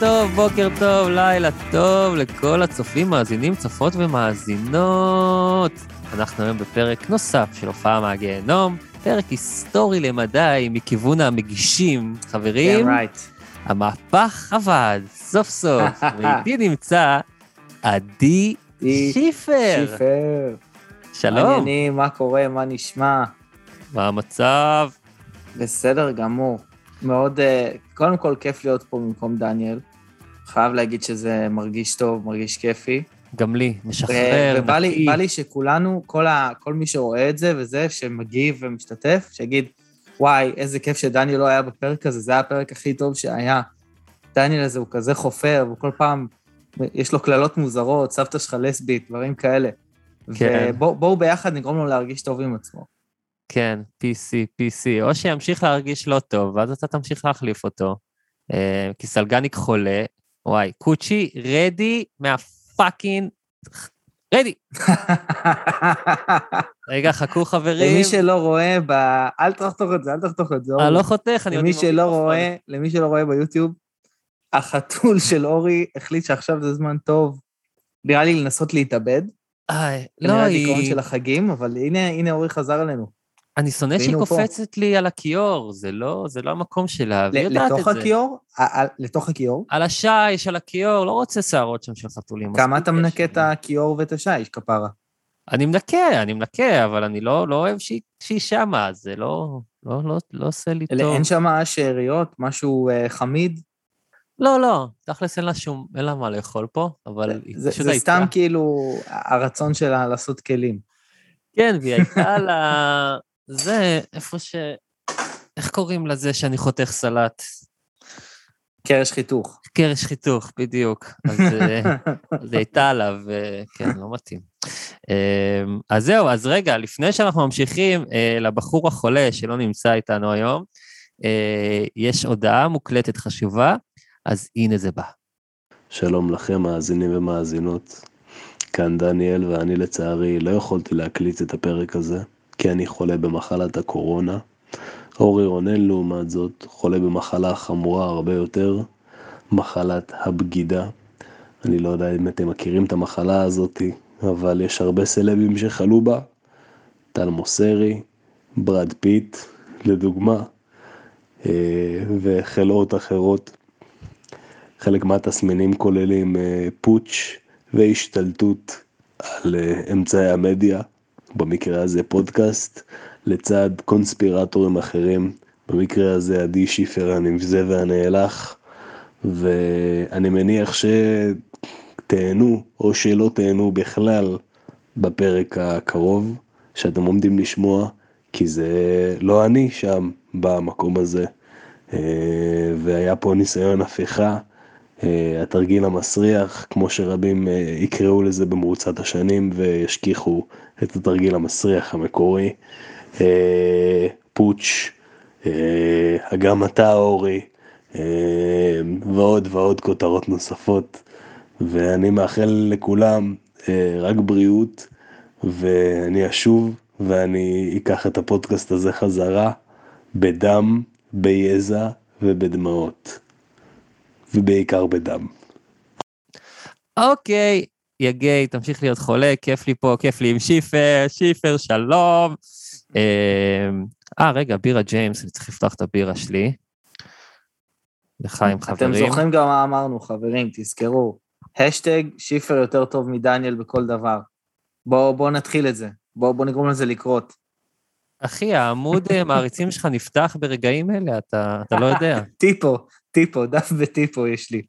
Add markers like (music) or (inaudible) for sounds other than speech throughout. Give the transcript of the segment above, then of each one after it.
טוב, בוקר טוב, לילה טוב לכל הצופים, מאזינים, צופות ומאזינות. אנחנו היום בפרק נוסף של הופעה מהגיהנום, פרק היסטורי למדי מכיוון המגישים. חברים, Yeah, right. המהפך עבד, סוף סוף. (laughs) ואיתי נמצא עדי שיפר. שיפר. שלום, מעניינים, מה קורה, מה נשמע? מה המצב? בסדר גמור. מאוד, אה, קודם כל כיף להיות פה במקום דניאל. חייב להגיד שזה מרגיש טוב, מרגיש כיפי. גם לי, ו- משחרר, ובא לי. בא לי שכולנו, כל, ה, כל מי שרואה את זה וזה, שמגיב ומשתתף, שיגיד, וואי, איזה כיף שדניאל לא היה בפרק הזה, זה היה הפרק הכי טוב שהיה. דניאל הזה הוא כזה חופר, וכל פעם יש לו קללות מוזרות, סבתא שלך לסבית, דברים כאלה. כן. ובואו ביחד נגרום לו להרגיש טוב עם עצמו. כן, PC, PC, או שימשיך להרגיש לא טוב, ואז אתה תמשיך להחליף אותו. אה, כי סלגניק חולה, וואי, קוצ'י, רדי מהפאקינג... רדי. (laughs) רגע, חכו חברים. למי שלא רואה, ב... אל תחתוך את זה, אל תחתוך את זה. אני אורי. לא חותך, אני למי שלא. רואה, למי שלא רואה ביוטיוב, החתול של אורי החליט שעכשיו זה זמן טוב, נראה לי לנסות להתאבד. איי, לא, לא, נראה דיכאון היא... של החגים, אבל הנה, הנה אורי חזר אלינו. אני שונא שהיא הוא פה. קופצת לי על הכיור, זה לא, זה לא המקום שלה, והיא יודעת את לתוך זה. הכיור? ה- ה- לתוך הכיור? על השיש, על הכיור, לא רוצה שערות שם של חתולים. כמה אתה מנקה את. הכיור ואת השיש, כפרה? אני מנקה, אני מנקה, אבל אני לא, לא אוהב שהיא, שהיא שמה, זה לא, לא, לא, לא עושה לי אלה- טוב. אין שם שאריות, משהו אה, חמיד? לא, לא, תכלס אין לה שום, אין לה מה לאכול פה, אבל היא זה פשוט זה הייתה... סתם כאילו הרצון שלה לעשות כלים. כן, והיא הייתה (laughs) על ה... זה, איפה ש... איך קוראים לזה שאני חותך סלט? קרש חיתוך. קרש חיתוך, בדיוק. אז אה, אז היא הייתה עליו, אה, כן, לא מתאים. אה, אז זהו, אז רגע, לפני שאנחנו ממשיכים אה, לבחור החולה שלא נמצא איתנו היום, אה, יש הודעה מוקלטת חשובה, אז הנה זה בא. שלום לכם מאזינים ומאזינות. כאן דניאל ואני לצערי לא יכולתי להקליט את הפרק הזה כי אני חולה במחלת הקורונה. אורי רונן לעומת זאת חולה במחלה חמורה הרבה יותר, מחלת הבגידה. אני לא יודע אם אתם מכירים את המחלה הזאתי, אבל יש הרבה סלבים שחלו בה. טל מוסרי, ברד פיט, לדוגמה, אה, וחלאות אחרות. חלק מהתסמינים כוללים אה, פוטש והשתלטות על אה, אמצעי המדיה, במקרה הזה פודקאסט, לצד קונספירטורים אחרים, במקרה הזה עדי שיפר הנבזה והנאלח, ואני מניח שתהנו או שלא תהנו בכלל בפרק הקרוב שאתם עומדים לשמוע, כי זה לא אני שם במקום הזה. אה, והיה פה ניסיון הפיכה, התרגיל המסריח, כמו שרבים אה, יקראו לזה במרוצת השנים וישכיחו את התרגיל המסריח המקורי, אה, פוטש, אה, אגם אתה אורי, אה, ועוד ועוד כותרות נוספות, ואני מאחל לכולם אה, רק בריאות, ואני אשוב ואני אקח את הפודקאסט הזה חזרה בדם, ביזע ובדמעות. ובעיקר בדם. אוקיי, יא גיי, תמשיך להיות חולה, כיף לי פה, כיף לי עם שיפר, שיפר, שלום. אה, אה, רגע, בירה ג'יימס, אני צריך לפתוח את הבירה שלי. לחיים אתם חברים. זוכרים גם מה אמרנו, חברים, תזכרו. השטג שיפר יותר טוב מדניאל בכל דבר. בואו בוא נתחיל את זה. בואו בוא נגרום לזה לקרות. אחי, העמוד אה, מעריצים שלך נפתח ברגעים אלה, אתה, אתה לא יודע. (laughs) טיפו, טיפו, דף וטיפו יש לי.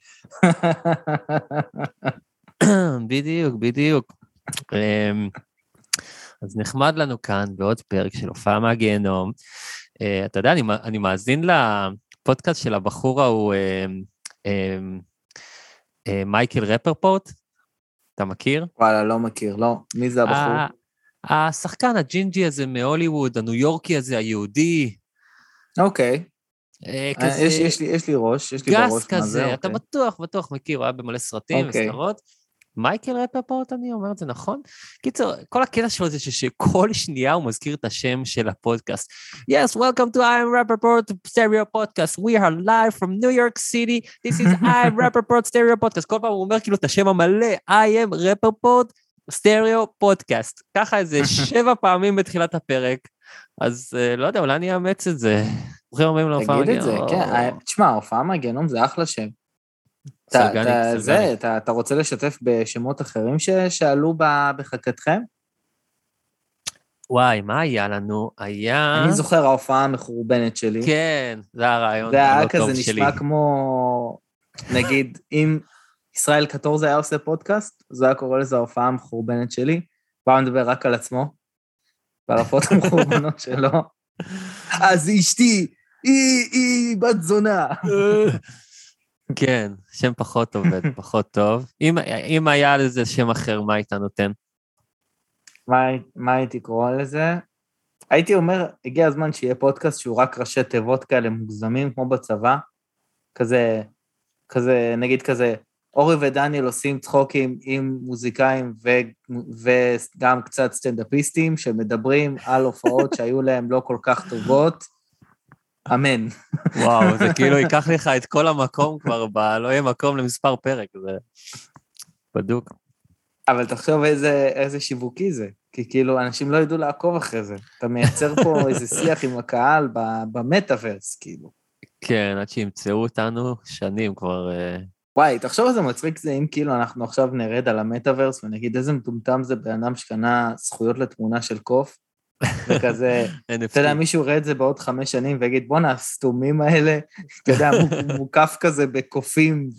(coughs) בדיוק, בדיוק. אמ, אז נחמד לנו כאן בעוד פרק של הופעה מהגיהנום. אה, אתה יודע, אני, אני מאזין לפודקאסט של הבחור ההוא, אמ, אמ, אה, מייקל רפרפורט, אתה מכיר? וואלה, לא מכיר, לא. מי זה הבחור? ה- השחקן הג'ינג'י הזה מהוליווד, הניו יורקי הזה, היהודי, אוקיי. אה, אה, כזה... יש- יש לי- יש לי ראש, יש לי בראש guess מה כזה, זה, אתה אוקיי. בטוח, בטוח מכיר, הוא היה במלא סרטים אוקיי. וסדרות. מייקל רפרפורט, אני אומר את זה נכון? קיצור, כל הקטע שלו זה שכל שנייה הוא מזכיר את השם של הפודקאסט. Yes, welcome to I am Rappaport Stereo Podcast. We are live from New York City. This is I am (laughs) Rappaport Stereo Podcast. כל פעם הוא אומר כאילו את השם המלא, I am Rappaport Stereo Podcast. ככה איזה (laughs) שבע פעמים בתחילת הפרק. אז אה, לא יודע, אולי אני אאמץ את זה. ברוכים הבאים להופעה תגיד את זה. כן. אה, תשמע, הופעה מהגיהנום זה אחלה שם. אתה-. זה, רוצה לשתף בשמות אחרים שעלו ב- בחכתכם? וואי, מה היה לנו? היה... אני זוכר ההופעה המחורבנת שלי. כן, זה הרעיון זה היה הלא טוב כזה שלי. נשמע כמו, נגיד, אם ישראל קטורזה היה עושה פודקאסט, אז הוא היה קורא לזה ההופעה המחורבנת שלי, והוא היה מדבר רק על עצמו, ועל ההופעות (laughs) המחורבנות שלו. אז אשתי, היא, היא בת זונה. כן, שם פחות עובד, פחות טוב. אם, אם היה לזה שם אחר, מה היית נותן? מה, מה הייתי קורא לזה? הייתי אומר, הגיע הזמן שיהיה פודקאסט שהוא רק ראשי תיבות כאלה מוגזמים, כמו בצבא. כזה, כזה, נגיד כזה, אורי ודניאל עושים צחוקים עם מוזיקאים ו, וגם קצת סטנדאפיסטים שמדברים על הופעות (laughs) שהיו להם לא כל כך טובות. אמן. וואו, זה (laughs) כאילו ייקח לך את כל המקום כבר, ב... לא יהיה מקום למספר פרק, זה בדוק. אבל תחשוב איזה, איזה שיווקי זה, כי כאילו אנשים לא ידעו לעקוב אחרי זה. אתה מייצר פה (laughs) איזה שיח עם הקהל במטאוורס, כאילו. כן, עד שימצאו אותנו, שנים כבר... וואי, תחשוב איזה מצחיק זה אם כאילו אנחנו עכשיו נרד על המטאוורס ונגיד איזה מטומטם זה בן אדם שקנה זכויות לתמונה של קוף, וכזה, (laughs) אתה יודע. מישהו יראה את זה בעוד חמש שנים ויגיד, בואנה, הסתומים האלה, אתה יודע, מו- מוקף כזה בקופים,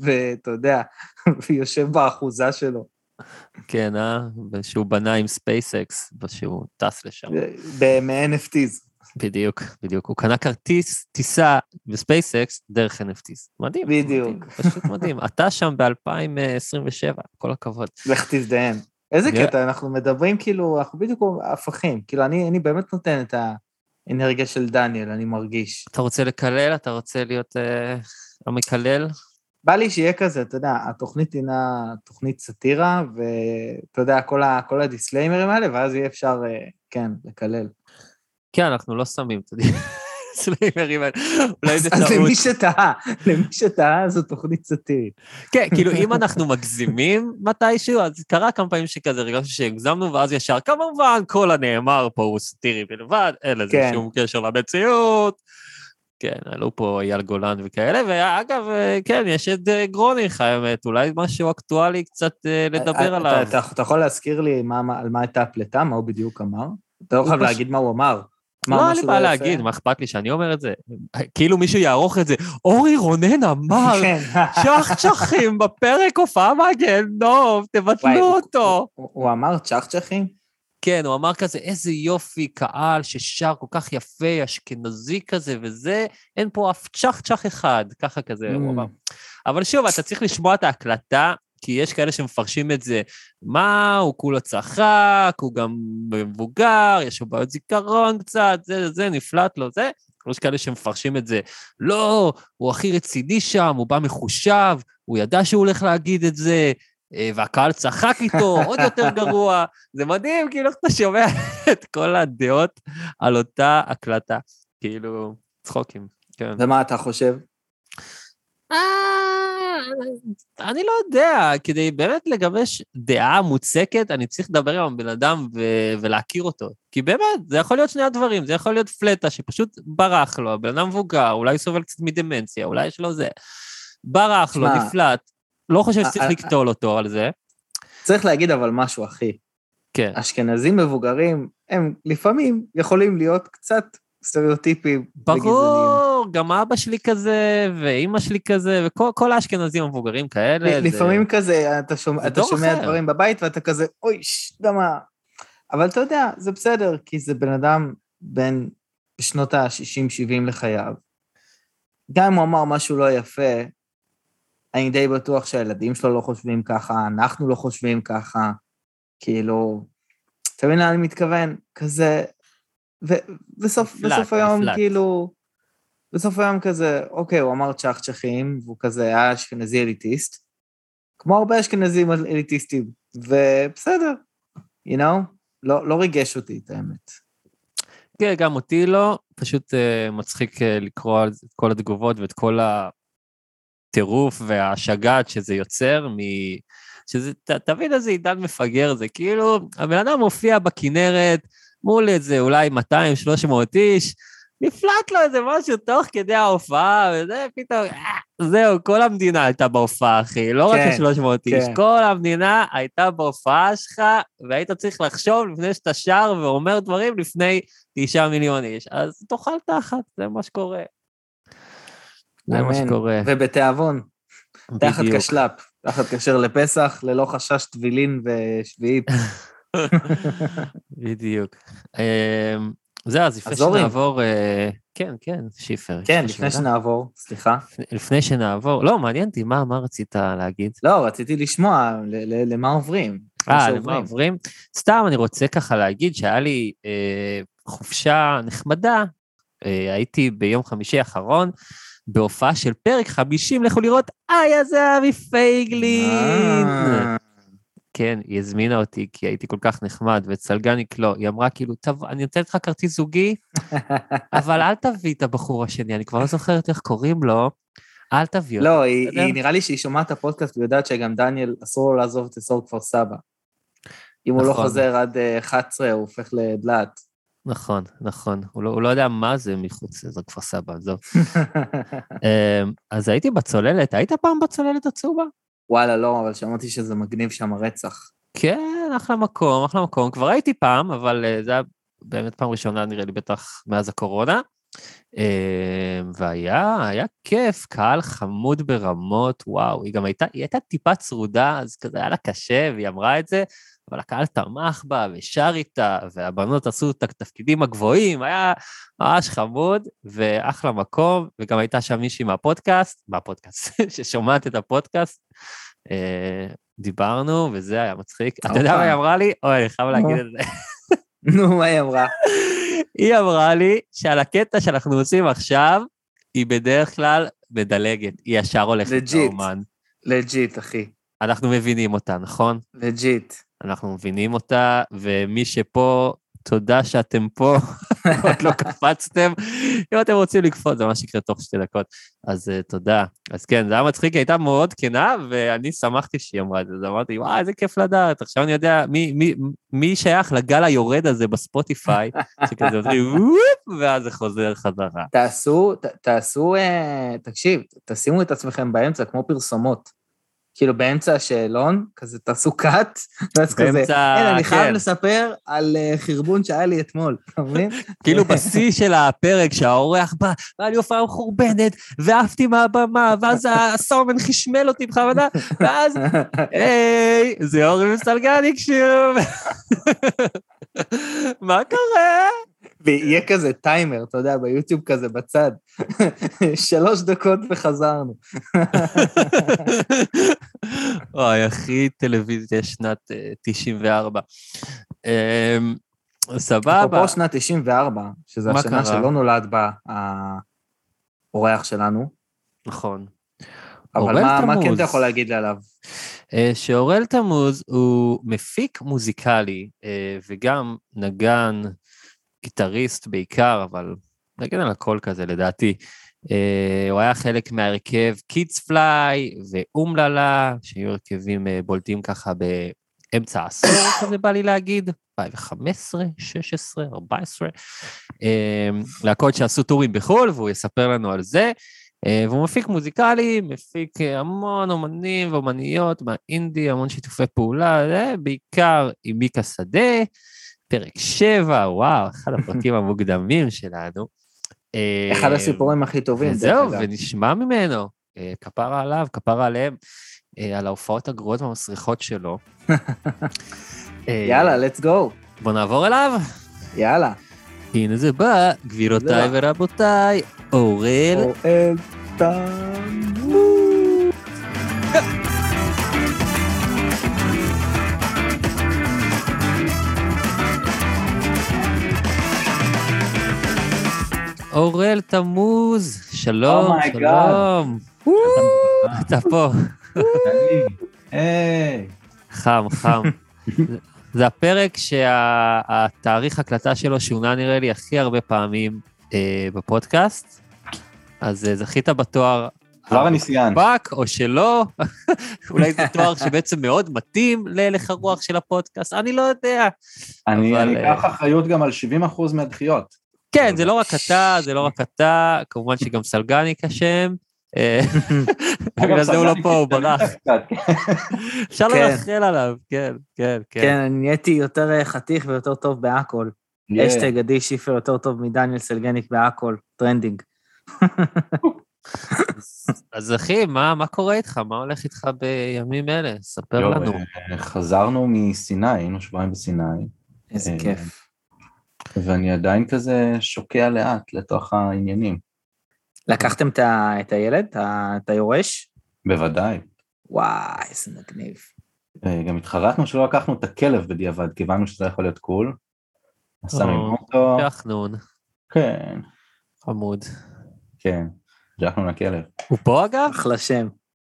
ואתה יודע, (laughs) ויושב באחוזה שלו, כן, אה? שהוא בנה עם ספייסקס, שהוא טס לשם. ב-NFTs. בדיוק, בדיוק. הוא קנה כרטיס טיסה בספייסקס דרך NFTs. מדהים. בדיוק. מדהים, פשוט מדהים. (laughs) אתה שם ב-2027, כל הכבוד. לך תזדיין. איזה. קטע, אנחנו מדברים כאילו, אנחנו בדיוק הפכים. כאילו, אני, אני באמת נותן את האנרגיה של דניאל, אני מרגיש. אתה רוצה לקלל? אתה רוצה להיות אה, המקלל? בא לי שיהיה כזה, אתה יודע, התוכנית הינה תוכנית סאטירה, ואתה יודע, כל, ה, כל הדיסליימרים האלה, ואז יהיה אפשר, אה, כן, לקלל. כן, אנחנו לא שמים, אתה יודע. (laughs) סליימרים האלה. אולי זה אז טעות. למי שטעה, למי שטעה, זו תוכנית סאטירית. כן, כאילו, אם אנחנו מגזימים מתישהו, אז קרה כמה פעמים שכזה הרגשנו שהגזמנו, ואז ישר, כמובן, כל הנאמר פה הוא סאטירי בלבד, אין לזה כן. שום קשר למציאות. כן, עלו פה אייל גולן וכאלה, ואגב, אה, כן, יש את אה, גרוניך, האמת, אולי משהו אקטואלי קצת אה, לדבר עליו. אתה, יכול להזכיר לי על מה הייתה הפלטה, מה הוא בדיוק אמר? אתה לא חייב להגיד מה הוא אמר. אמר לא, אין לי בעיה יפה? להגיד, מה אכפת לי שאני אומר את זה? כאילו מישהו יערוך את זה, אורי רונן אמר, כן. צ'חצ'חים בפרק הופעה מהגיהנום, תבטלו אותו. הוא- הוא אמר צ'חצ'חים? כן, הוא אמר כזה, איזה יופי, קהל ששר כל כך יפה, אשכנזי כזה וזה, אין פה אף צ'חצ'ח אחד, ככה כזה, הוא Mm. אמר. אבל שוב, אתה צריך לשמוע את ההקלטה, כי יש כאלה שמפרשים את זה, מה, הוא כולו צחק, הוא גם מבוגר, יש לו בעיות זיכרון קצת, זה, זה, נפלט לו, זה. יש כאלה שמפרשים את זה, לא, הוא הכי רציני שם, הוא בא מחושב, הוא ידע שהוא הולך להגיד את זה, אה, והקהל צחק איתו, (laughs) עוד יותר גרוע. זה מדהים, כאילו, איך אתה שומע (laughs) את כל הדעות על אותה הקלטה. כאילו, צחוקים, כן. ומה אתה חושב? אה, אני לא יודע, כדי באמת לגבש דעה מוצקת, אני צריך לדבר עם הבן אדם ו- ולהכיר אותו. כי באמת, זה יכול להיות שני הדברים, זה יכול להיות פלטה שפשוט ברח לו, הבן אדם מבוגר, אולי סובל קצת מדמנציה, אולי יש לו זה. ברח לו, נפלט. לא חושב שצריך אה, לקטול אותו על זה. צריך להגיד אבל משהו, אחי. כן. אשכנזים מבוגרים, הם לפעמים יכולים להיות קצת סטריאוטיפים. ברור, גם אבא שלי כזה, ואימא שלי כזה, וכל כל האשכנזים המבוגרים כאלה. זה- לפעמים כזה, אתה שומע, זה אתה שומע. דברים בבית ואתה כזה, אוי, ש- אתה יודע מה. אבל אתה יודע, זה בסדר, כי זה בן אדם בין בשנות ה-60-70 לחייו. גם אם הוא אמר משהו לא יפה, אני די בטוח שהילדים שלו לא חושבים ככה, אנחנו לא חושבים ככה, כאילו, אתה מבין לאן אני מתכוון? כזה, ובסוף בסוף היום, נפלט. כאילו, בסוף היום כזה, אוקיי, הוא אמר צ'חצ'חים, והוא כזה היה אשכנזי אליטיסט, כמו הרבה אשכנזים אליטיסטים, ובסדר, you know? לא, לא ריגש אותי, את האמת. כן, גם אותי לא, פשוט uh, מצחיק uh, לקרוא את כל התגובות ואת כל הטירוף והשגעת שזה יוצר, מ... שזה, ת, תבין איזה עידן מפגר זה, כאילו, הבן אדם מופיע בכנרת מול איזה אולי 200-300 איש, נפלט לו איזה משהו תוך כדי ההופעה, וזה פתאום, אה, זהו, כל המדינה הייתה בהופעה, אחי, לא רק כן, ה-300 איש, כן. כל המדינה הייתה בהופעה שלך, והיית צריך לחשוב לפני שאתה שר ואומר דברים לפני תשעה מיליון איש. אז תאכל תחת, זה מה שקורה. זה מה. שקורה, ובתיאבון, תחת. כשל"פ, תחת כשר לפסח, ללא חשש טבילין ושביעית. (laughs) בדיוק. אמ, זהו, אז לפני. שנעבור... אה, כן, כן, שיפר. כן, לפני. שנעבור, סליחה. לפני שנעבור, לא, מעניין אותי, מה מה רצית להגיד? לא, רציתי לשמוע למה עוברים. אה. למה עוברים? סתם, אני רוצה ככה להגיד שהיה לי אה, חופשה נחמדה. אה, הייתי ביום חמישי האחרון בהופעה של פרק 50, לכו לראות, איה זהבי פייגלין. אה, כן, היא הזמינה אותי כי הייתי כל כך נחמד, ואת סלגניק לא. היא אמרה כאילו, טוב, אני נותנת לך כרטיס זוגי, (laughs) אבל אל תביא את הבחור השני, אני כבר לא זוכרת איך קוראים לו, אל תביא אותו. לא, היא-? היא נראה לי שהיא שומעת את הפודקאסט ויודעת שגם דניאל, אסור לו לעזוב את אזור כפר סבא. אם הוא לא נכון. חוזר עד אה, 11, הוא הופך לדלעת. נכון, נכון. הוא לא, הוא לא יודע מה זה מחוץ לאזור כפר סבא, עזוב. (laughs) אמ, אז הייתי בצוללת, היית פעם בצוללת הצהובה? וואלה, לא, אבל שמעתי שזה מגניב שם רצח. כן, אחלה מקום, אחלה מקום. כבר הייתי פעם, אבל אה, זה היה באמת פעם ראשונה, נראה לי, בטח מאז הקורונה. אמ, והיה, היה כיף, קהל חמוד ברמות, וואו, היא גם הייתה, היא הייתה טיפה צרודה, אז כזה היה לה קשה, והיא אמרה את זה, אבל הקהל תמך בה ושר איתה, והבנות עשו את התפקידים הגבוהים, היה ממש חמוד, ואחלה מקום, וגם הייתה שם מישהי מהפודקאסט, מהפודקאסט, (laughs) ששומעת את הפודקאסט. אה, דיברנו, וזה היה מצחיק. אתה יודע הופה. מה היא אמרה לי? אוי, אני חייב להגיד. את זה. (laughs) נו, מה היא אמרה? (laughs) היא אמרה לי שעל הקטע שאנחנו עושים עכשיו, היא בדרך כלל מדלגת, היא ישר הולכת Legit. לאומן. legit, אחי. אנחנו מבינים אותה, נכון? legit. אנחנו מבינים אותה, ומי שפה, תודה שאתם פה, (laughs) עוד לא קפצתם. אם אתם רוצים לקפוץ, זה ממש יקרה תוך שתי דקות, אז אה, תודה. אז כן, זה היה מצחיק, היא הייתה מאוד כנה, ואני שמחתי שהיא אמרה את זה, אז אמרתי, וואי, איזה כיף לדעת, עכשיו אני יודע מי, מי, מי שייך לגל היורד הזה בספוטיפיי, (laughs) שכזה עושים וופ, ואז זה חוזר חזרה. תעשו, ת, תעשו, אה, תקשיב, תשימו את עצמכם באמצע, כמו פרסומות. כאילו באמצע השאלון, כזה תעשו קאט, ואז כזה, אין, אני חייב. לספר על אה, חרבון שהיה לי אתמול, אתה מבין? (laughs) כאילו (laughs) בשיא של הפרק שהאורח בא, והיה לי הופעה מחורבנת, ועפתי מהבמה, ואז (laughs) הסאומן חשמל אותי בכוונה, ואז היי, זה אורי מסלגניק שוב. מה קורה? ויהיה כזה טיימר, אתה יודע, ביוטיוב כזה בצד. (laughs) שלוש דקות וחזרנו. (laughs) אוי, הכי טלוויזיה שנת אה, 94. אמ, סבבה. אפרופו שנת 94, שזו השנה? שלא נולד בה האורח שלנו, נכון. אבל מה מה כן. אתה יכול להגיד לי עליו? אה, שאורל תמוז הוא מפיק מוזיקלי אה, וגם נגן, גיטריסט בעיקר, אבל נגן על הכל כזה לדעתי. אה, הוא היה חלק מההרכב קידס פליי ואומללה, שהיו הרכבים אה, בולטים ככה באמצע העשור, (coughs) כזה בא לי להגיד, 2015, 16, 14. אה, להקות שעשו טורים בחו"ל, והוא יספר לנו על זה. אה, והוא מפיק מוזיקלי, מפיק אה, המון אומנים ואומניות מהאינדי, המון שיתופי פעולה, זה, בעיקר עם מיקה שדה, פרק 7, וואו, אחד (laughs) הפרקים המוקדמים שלנו. אחד אה, הסיפורים הכי טובים. אגב. ונשמע ממנו. אה, כפרה עליו, כפרה עליהם, אה, על ההופעות הגרועות והמסריחות שלו. (laughs) יאללה, let's go. בוא נעבור אליו. יאללה. הנה זה בא, גבירותיי ורבותיי, אורל אוהב תמות. אורל תמוז, שלום, Oh שלום. אתה פה, היי. חם, חם. זה- הפרק שהתאריך הקלטה שלו שונה נראה לי הכי הרבה פעמים אה, בפודקאסט, אז אה, זכית בתואר כבר הנסיין. באק או שלא, (laughs) אולי זה תואר שבעצם מאוד מתאים להלך הרוח של הפודקאסט, אני לא יודע. אני אני אה, אקח אחריות גם על 70% מהדחיות. כן, זה לא רק אתה, זה לא רק אתה, כמובן שגם סלגניק אשם. (laughs) בגלל זה הוא לא פה, הוא ברח. (laughs) אפשר כן. לרכל עליו, כן, כן, כן. כן, אני נהייתי יותר אה, חתיך ויותר טוב בהכל. אשטג עדי שיפר יותר טוב מדניאל סלגניק בהכל, trending. (laughs) אז אחי, מה מה קורה איתך? מה הולך איתך בימים אלה? ספר לנו. אה, חזרנו מסיני, היינו שבועיים בסיני, איזה אה, כיף. ואני עדיין כזה שוקע לאט לתוך העניינים. לקחתם את ה- את הילד, את היורש? בוודאי. וואי, איזה מגניב. אה, גם התחרטנו שלא לקחנו את הכלב בדיעבד, כי הבנו שזה יכול להיות קול. אז שמים או, אותו, ג'חנון, כן, חמוד. כן, ג'חנו לכלב. הוא פה אגב? אחלה שם.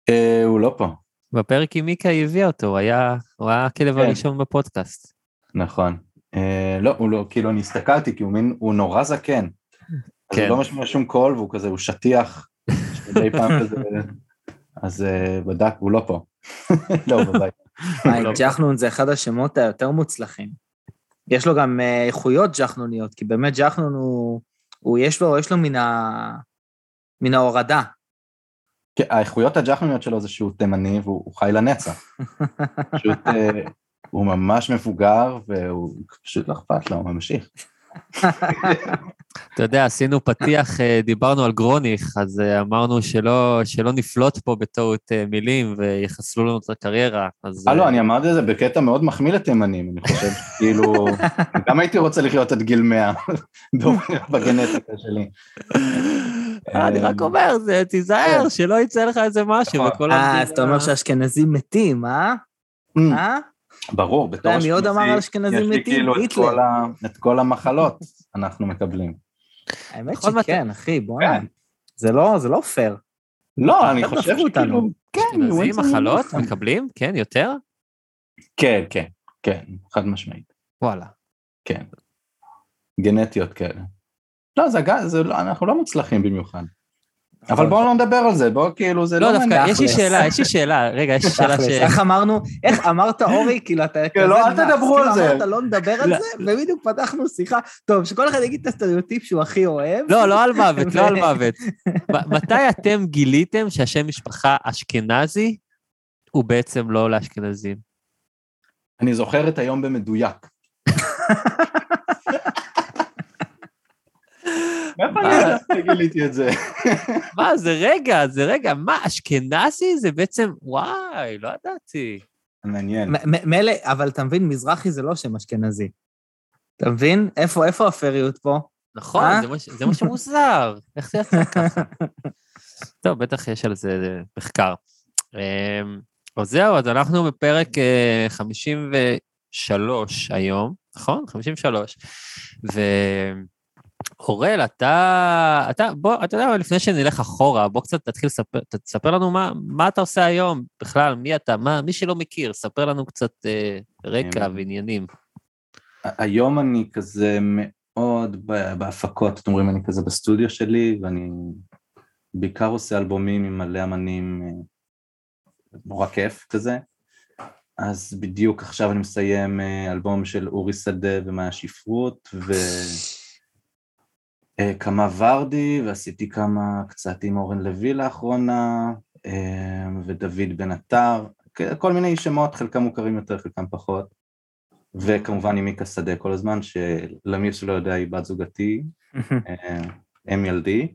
אה, הוא לא פה, בפרק עם מיקה היא הביאה אותו, הוא היה הוא היה הכלב כן. הראשון בפודקאסט. נכון. אה, לא, הוא לא, כאילו אני הסתכלתי, כי הוא מין, הוא נורא זקן. כן. הוא לא משמיע שום קול, והוא כזה, הוא שטיח, מדי פעם כזה, אז אה, בדק, הוא לא פה. (laughs) לא, בבית. (laughs) ג'חנון זה אחד השמות היותר מוצלחים. יש לו גם אה, איכויות ג'חנוניות, כי באמת ג'חנון הוא, הוא יש לו, יש לו מן ה... מן ההורדה. כן, האיכויות הג'חנוניות שלו זה שהוא תימני והוא הוא חי לנצח. (laughs) פשוט, הוא ממש מבוגר, והוא פשוט לא אכפת לו, הוא ממשיך. אתה יודע, עשינו פתיח, אה, דיברנו על גרוניך, אז אה, אמרנו שלא שלא נפלוט פה בטעות אה, מילים ויחסלו לנו את הקריירה. אז... אה, לא, אני אמרתי את זה בקטע מאוד מחמיא לתימנים, אני חושב, כאילו, (laughs) גם הייתי רוצה לחיות עד גיל 100, (laughs) בגנטיקה שלי. אני רק אומר, זה- תיזהר, שלא יצא לך איזה משהו נכון. אה, אז אתה אומר שאשכנזים מתים, אה? אה? ברור, בתור יודע, מי עוד אמר על אשכנזים יש לי מתים? כאילו את. כל ה- את כל המחלות אנחנו מקבלים. האמת שכן, אחי, בוא'נה. כן. זה לא, זה לא פייר. לא, אני חושב. שכאילו, כן, אשכנזים, מחלות. מקבלים? כן, יותר? כן, כן, כן, חד משמעית, וואלה. כן. גנטיות כאלה. לא, זה ג- זה לא, אנחנו לא מוצלחים במיוחד. אבל בואו לא נדבר על זה, בואו כאילו, זה לא, לא דווקא. יש לי. שאלה, יש לי שאלה, רגע, יש לי שאלה ש... איך אמרנו, איך אמרת אורי, כאילו אתה כזה... לא, אל תדברו על כאילו זה. אמרת לא נדבר על לא. זה, ובדיוק פתחנו שיחה. טוב, שכל אחד יגיד את הסטריאוטיפ שהוא הכי אוהב. לא, לא על מוות, לא על מוות. מתי אתם גיליתם שהשם משפחה אשכנזי הוא בעצם לא לאשכנזים? אני זוכר את היום במדויק. (laughs) מאיפה אני יודע שגיליתי (laughs) את זה? מה, זה רגע, זה רגע, מה, אשכנזי זה בעצם, וואי, לא ידעתי. מעניין. מילא, אבל אתה מבין, מזרחי זה לא שם אשכנזי. אתה מבין? איפה איפה הפריות פה? נכון, אה? זה מה שמוזר, (laughs) איך זה יצא ככה? טוב, בטח יש על זה מחקר. אמ, אז זהו, אז אנחנו בפרק אה, 53 היום, נכון? 53. ואורל, אתה, אתה, בוא, אתה יודע, מה, לפני שנלך אחורה, בוא קצת תתחיל לספר, תספר לנו מה, מה אתה עושה היום, בכלל, מי אתה, מה, מי שלא מכיר, ספר לנו קצת אה, רקע אמ, ועניינים. היום אני כזה מאוד בהפקות, אתם רואים, אני כזה בסטודיו שלי, ואני בעיקר עושה אלבומים עם מלא אמנים, אה, נורא כיף כזה. אז בדיוק עכשיו אני מסיים אה, אלבום של אורי שדה ומאיה שפרות, וכמה ורדי, ועשיתי כמה קצת עם אורן לוי לאחרונה, אה, ודוד בן עטר, כל מיני שמות, חלקם מוכרים יותר, חלקם פחות. וכמובן עם מיקה שדה כל הזמן, שלמי שלא יודע היא בת זוגתי, (laughs) אה, אם ילדי,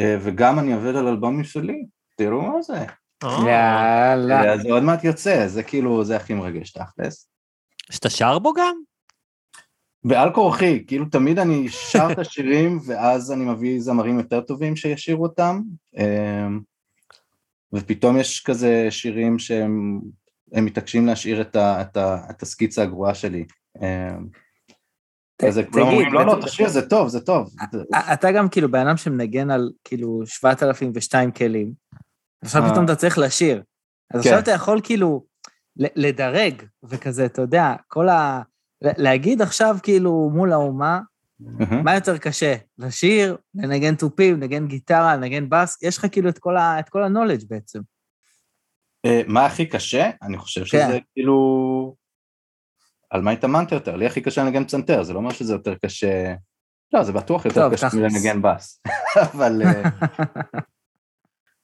אה, וגם אני עובד על אלבומים שלי, תראו מה זה. יאללה. אה, זה עוד מעט יוצא, זה כאילו, זה הכי מרגש תכלס. שאתה שר בו גם? בעל כורחי, כאילו תמיד אני שר את השירים (laughs) ואז אני מביא זמרים יותר טובים שישירו אותם, אמ, ופתאום יש כזה שירים שהם הם מתעקשים להשאיר את, ה, את, ה, את הסקיצה הגרועה שלי. אמ, אז תגיד, כולם אומרים, לא, לא, תשאיר, זה טוב, זה טוב. אתה גם כאילו בן אדם שמנגן על כאילו 7,002 כלים, עכשיו אה. פתאום אתה צריך לשיר. אז כן. עכשיו אתה יכול כאילו לדרג, וכזה, אתה יודע, כל ה... להגיד עכשיו כאילו מול האומה. מה יותר קשה? לשיר, לנגן תופים, לנגן גיטרה, לנגן בס, יש לך כאילו את כל ה- את כל ה-knowledge בעצם. אה, מה הכי קשה? אני חושב שזה כן. כאילו... על מה התאמנת יותר? לי הכי קשה לנגן פסנתר, זה לא אומר שזה יותר קשה... לא, זה בטוח יותר קשה. מלנגן בס. (laughs) אבל אה,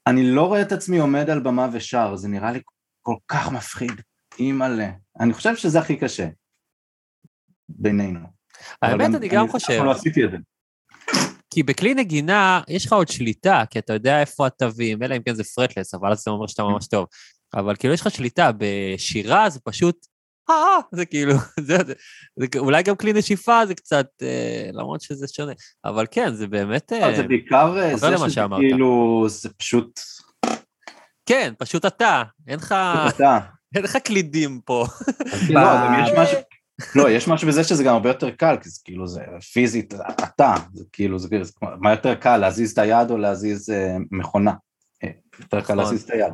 אני לא רואה את עצמי עומד על במה ושר, זה נראה לי כל כך מפחיד. אימא'לה. אני חושב שזה הכי קשה. בינינו. האמת, אני גם חושב. אבל לא עשיתי את זה. כי בכלי נגינה יש לך עוד שליטה, כי אתה יודע איפה התווים, אלא אם כן זה פרטלס, אבל אז זה אומר שאתה ממש טוב. אבל כאילו יש לך שליטה, בשירה זה פשוט, אה, אה, זה כאילו, (laughs) זה, זה, זה, אולי גם כלי נשיפה זה קצת, אה, למרות שזה שונה, אבל כן, זה באמת, זה אה, בעיקר אה, זה למה שזה שאמרת. כאילו, זה פשוט... כן, פשוט אתה, אין לך, אתה. (laughs) אין לך קלידים פה. לא, גם יש (laughs) משהו... לא, יש משהו בזה שזה גם הרבה יותר קל, כי זה כאילו, זה פיזית, אתה, זה כאילו, זה, זה כמו- מה יותר קל, להזיז את היד או להזיז אה, מכונה? אה, יותר קל נכון. להזיז את היד.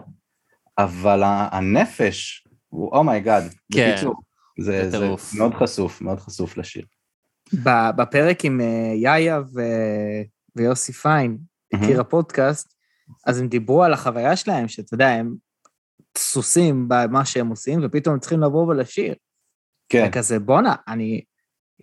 אבל הנפש, הוא oh my god, כן, בקיצור, זה, זה. מאוד חשוף, מאוד חשוף לשיר. בפרק עם אה, יאיה ו- ויוסי פיין, הכיר הפודקאסט, אז הם דיברו על החוויה שלהם, שאתה יודע, הם סוסים במה שהם עושים, ופתאום הם צריכים לבוא ולשיר. כן, וכזה, בואנה, אני...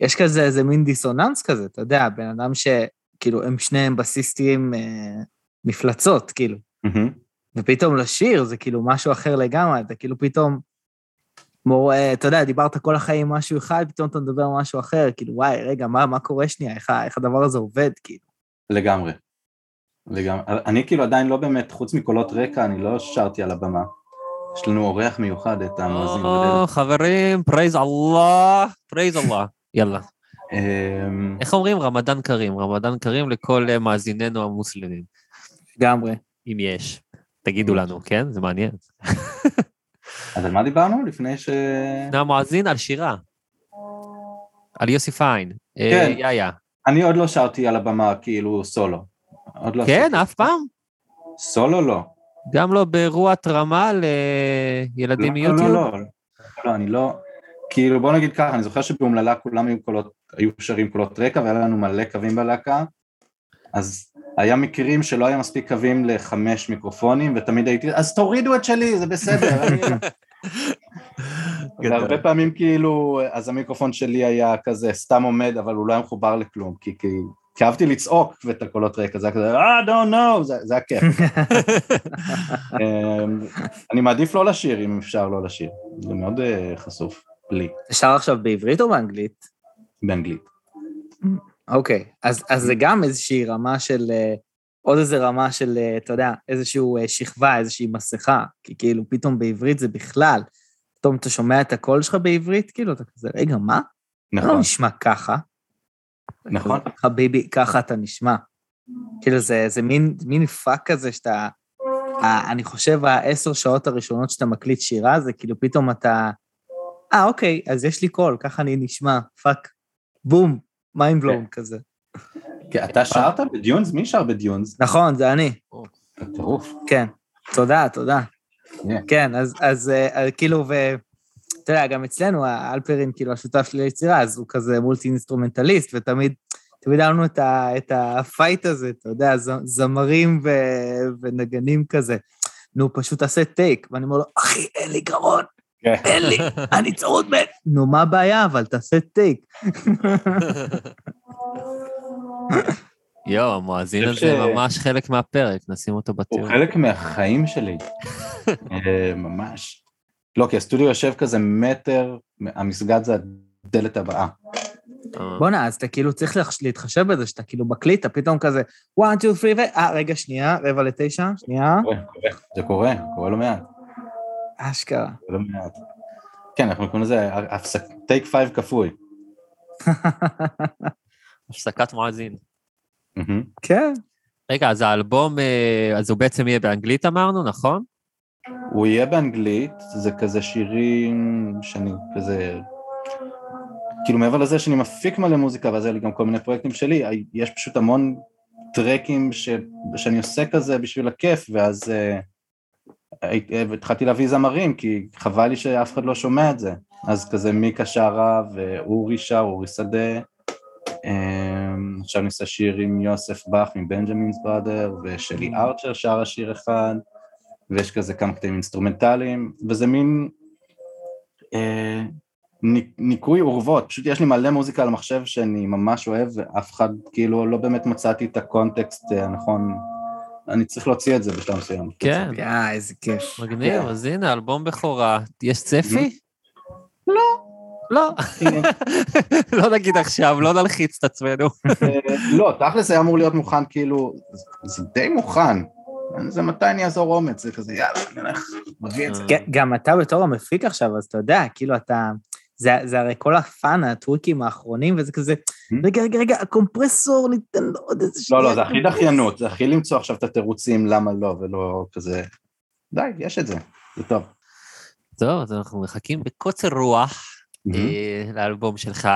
יש כזה איזה מין דיסוננס כזה, אתה יודע, בן אדם שכאילו, הם שניהם בסיסטים אה, מפלצות, כאילו. מהמם. ופתאום לשיר זה כאילו משהו אחר לגמרי, אתה כאילו פתאום, כמו, אה, אתה יודע, דיברת כל החיים משהו אחד, פתאום אתה מדבר על משהו אחר, כאילו, וואי, רגע, מה, מה קורה שנייה? איך, איך הדבר הזה עובד, כאילו? לגמרי. לגמרי. אני כאילו עדיין לא באמת, חוץ מקולות רקע, אני לא שרתי על הבמה. יש לנו אורח מיוחד, את המואזין. או, חברים, praise אללה, praise אללה. יאללה. אמ, איך אומרים? רמדאן כרים. רמדאן כרים לכל אה, מאזיננו המוסלמים, לגמרי. אם יש. תגידו לנו, כן? זה מעניין. (laughs) אז על מה דיברנו לפני ש... לפני המואזין על שירה. על יוסי פיין. אה, כן. יאיה. אני עוד לא שרתי על הבמה כאילו סולו. לא כן. אף פעם? סולו לא. גם לא באירוע התרמה לילדים לא, לא, מיוטיוב? לא, לא, לא, אני לא... כאילו בוא נגיד ככה, אני זוכר שבאומללה כולם היו קולות, היו שרים קולות רקע והיה לנו מלא קווים בלהקה, אז היה מקרים שלא היה מספיק קווים לחמש מיקרופונים, ותמיד הייתי, אז תורידו את שלי, זה בסדר. אני... (laughs) והרבה פעמים כאילו, אז המיקרופון שלי היה כזה סתם עומד, אבל הוא לא היה מחובר לכלום, כי, כי, כי אהבתי לצעוק ואת הקולות רקע, זה היה כזה, I don't know, זה, זה היה כיף. (laughs) אמ, אני מעדיף לא לשיר, אם אפשר לא לשיר, זה מאוד אה, חשוף לי, שר עכשיו בעברית או באנגלית? באנגלית. אוקיי, אז, אז זה גם איזושהי רמה של, אה, עוד איזה רמה של, אה, אתה יודע, איזושהי אה, שכבה, איזושהי מסכה, כי כאילו פתאום בעברית זה בכלל, פתאום אתה שומע את הקול שלך בעברית, כאילו אתה כזה, רגע, מה? אתה לא נכון, נשמע ככה. נכון. חביבי, ככה אתה נשמע. כאילו זה, זה מין, מין fuck כזה שאתה, ה- אני חושב העשר שעות הראשונות שאתה מקליט שירה, זה כאילו פתאום אתה, אה, אוקיי, אז יש לי קול, ככה אני נשמע, fuck, boom, mind blown כזה. כי אתה שרת ב Dionysus? מי שר ב Dionysus? נכון, זה אני, טירוף. כן. תודה, תודה. כן. כן, אז, אה, כאילו. אתה יודע, גם אצלנו, האלפרין, כאילו, השותף שלי ליצירה, אז הוא כזה multi instrumentalist, ותמיד, תמיד היה לנו את, ה, את ה fight הזה, אתה יודע, ז, זמרים ו, ונגנים כזה. נו, פשוט תעשה טייק. ואני אומר לו, אחי, אין לי גרון, כן. אין לי, (laughs) אני צרוד מת. נו, מה הבעיה? אבל תעשה טייק. (laughs) יואו, המואזין הזה ש- ממש חלק מהפרק, נשים אותו הוא בתיאור. חלק מהחיים שלי, (laughs) אה, ממש. לא, כי הסטודיו יושב כזה מטר, המסגד זה הדלת הבאה. אה, בואנה, אז אתה כאילו צריך להתחש- להתחשב בזה, שאתה כאילו מקליט, אתה פתאום כזה, 1, 2, 3, ו... אה, רגע, שנייה, רבע לתשע, שנייה. זה קורה, קורה לא מעט, אשכרה. קורה לא מעט. כן, אנחנו קוראים לזה הפסק, take five כפוי. (laughs) הפסקת מואזין. כן. רגע, אז האלבום, אה, אז הוא בעצם יהיה באנגלית אמרנו, נכון? הוא יהיה באנגלית, זה כזה שירים שאני כזה... כאילו מעבר לזה שאני מפיק מלא מוזיקה, ואז היה לי גם כל מיני פרויקטים שלי, יש פשוט המון tracks ש... שאני עושה כזה בשביל הכיף, ואז אה, הי- התחלתי להביא זמרים, כי חבל לי שאף אחד לא שומע את זה. אז כזה מיקה שרה ואורי שר, אורי שדה. אה, עכשיו אני עושה שיר עם יוסף באך מ Benjamin's Brother, ושלי ארצ'ר שרה שיר אחד. ויש כזה כמה קטעים אינסטרומנטליים, וזה מין אה, ניק- ניקוי אורוות, פשוט יש לי מלא מוזיקה על המחשב שאני ממש אוהב, ואף אחד, כאילו, לא באמת מצאתי את הקונטקסט אה, הנכון, אני צריך להוציא את זה בשלב מסוים. כן, יא, איזה כיף. מגניב, כן. אז הנה, אלבום בכורה. יש צפי? לא. לא. (laughs) לא נגיד עכשיו, לא נלחיץ את עצמנו. אה, לא, תכלס היה אמור להיות מוכן, כאילו, זה- זה די מוכן. זה מתי אני אעזור אומץ, זה כזה, יאללה, אני הולך, מביא את זה. גם אתה בתור המפיק עכשיו, אז אתה יודע, כאילו אתה... זה, זה הרי כל הפאן, הטוויקים האחרונים, וזה כזה, רגע, רגע, רגע, הקומפרסור, ניתן לו עוד איזה לא, לא, זה הכי דחיינות, זה הכי למצוא עכשיו את התירוצים למה לא, ולא כזה... די, יש את זה, זה טוב. טוב, אז אנחנו מחכים בקוצר רוח אה, לאלבום שלך,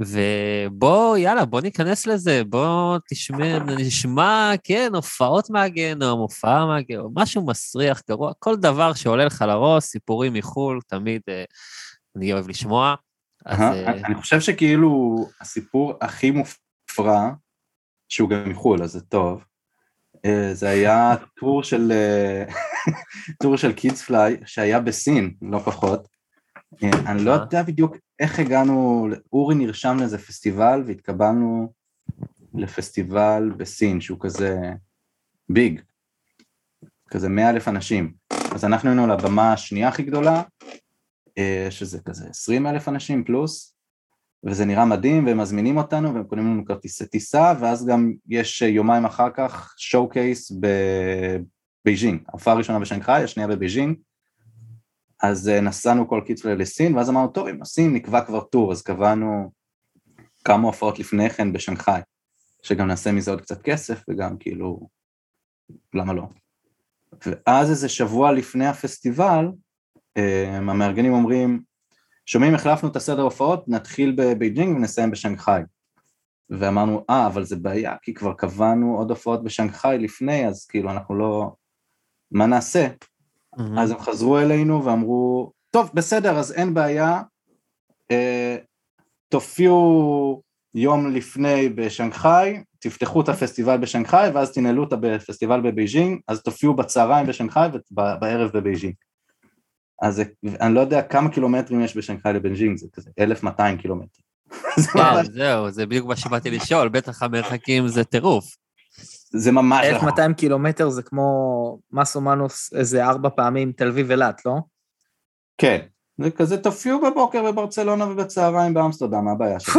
ובוא, יאללה, בוא ניכנס לזה, בוא תשמע, נשמע, כן, הופעות מהגיהנום, הופעה מהגיהנום, משהו מסריח, גרוע, כל דבר שעולה לך לראש, סיפורים מחו"ל, תמיד אה, אני אוהב לשמוע. אז אה, אני- חושב שכאילו הסיפור הכי מופרע, שהוא גם מחו"ל, אז זה טוב, זה היה (laughs) tour של (laughs) tour של Kids Play שהיה בסין, לא פחות. אה, אני לא אה. יודע בדיוק איך הגענו, אורי נרשם לאיזה פסטיבל והתקבלנו לפסטיבל בסין שהוא כזה big, כזה מאה אלף אנשים. אז אנחנו היינו על הבמה השנייה הכי גדולה, אה, שזה כזה 20 אלף אנשים פלוס, וזה נראה מדהים, והם מזמינים אותנו, והם קונים לנו כרטיסי טיסה, ואז גם יש אה, יומיים אחר כך showcase בבייג'ינג, ההופעה הראשונה בשנגחאי, השנייה בבייג'ינג, אז אה, נסענו בקיצור לסין, ואז אמרנו, טוב, אם נוסעים נקבע כבר tour, אז קבענו כמה הופעות לפני כן בשנגחאי, שגם נעשה מזה עוד קצת כסף, וגם כאילו, למה לא? ואז איזה שבוע לפני הפסטיבל, אה, המארגנים אומרים, שומעים, החלפנו את הסדר הופעות, נתחיל בבייג'ינג ונסיים בשנגחאי. ואמרנו, אה, אבל זה בעיה, כי כבר קבענו עוד הופעות בשנגחאי לפני, אז כאילו אנחנו לא... מה נעשה? מהמם. אז הם חזרו אלינו ואמרו, טוב, בסדר, אז אין בעיה, אה, תופיעו יום לפני בשנגחאי, תפתחו את הפסטיבל בשנגחאי, ואז תנעלו את הפסטיבל בבייג'ינג, אז תופיעו בצהריים בשנגחאי ובערב בבייג'ינג. אז אני לא יודע כמה קילומטרים יש בשנגחאי לבייג'ינג, זה כזה 1,200 קילומטר. (laughs) זה ממש- כן, זהו, זה בדיוק מה שבאתי לשאול, בטח המרחקים זה טירוף. זה ממש... רחוק. 1200 קילומטר זה כמו מפה מנוס איזה ארבע פעמים תל אביב אילת, לא? כן, זה כזה תופיעו בבוקר בברצלונה ובצהריים באמסטרדם, מה הבעיה שלך?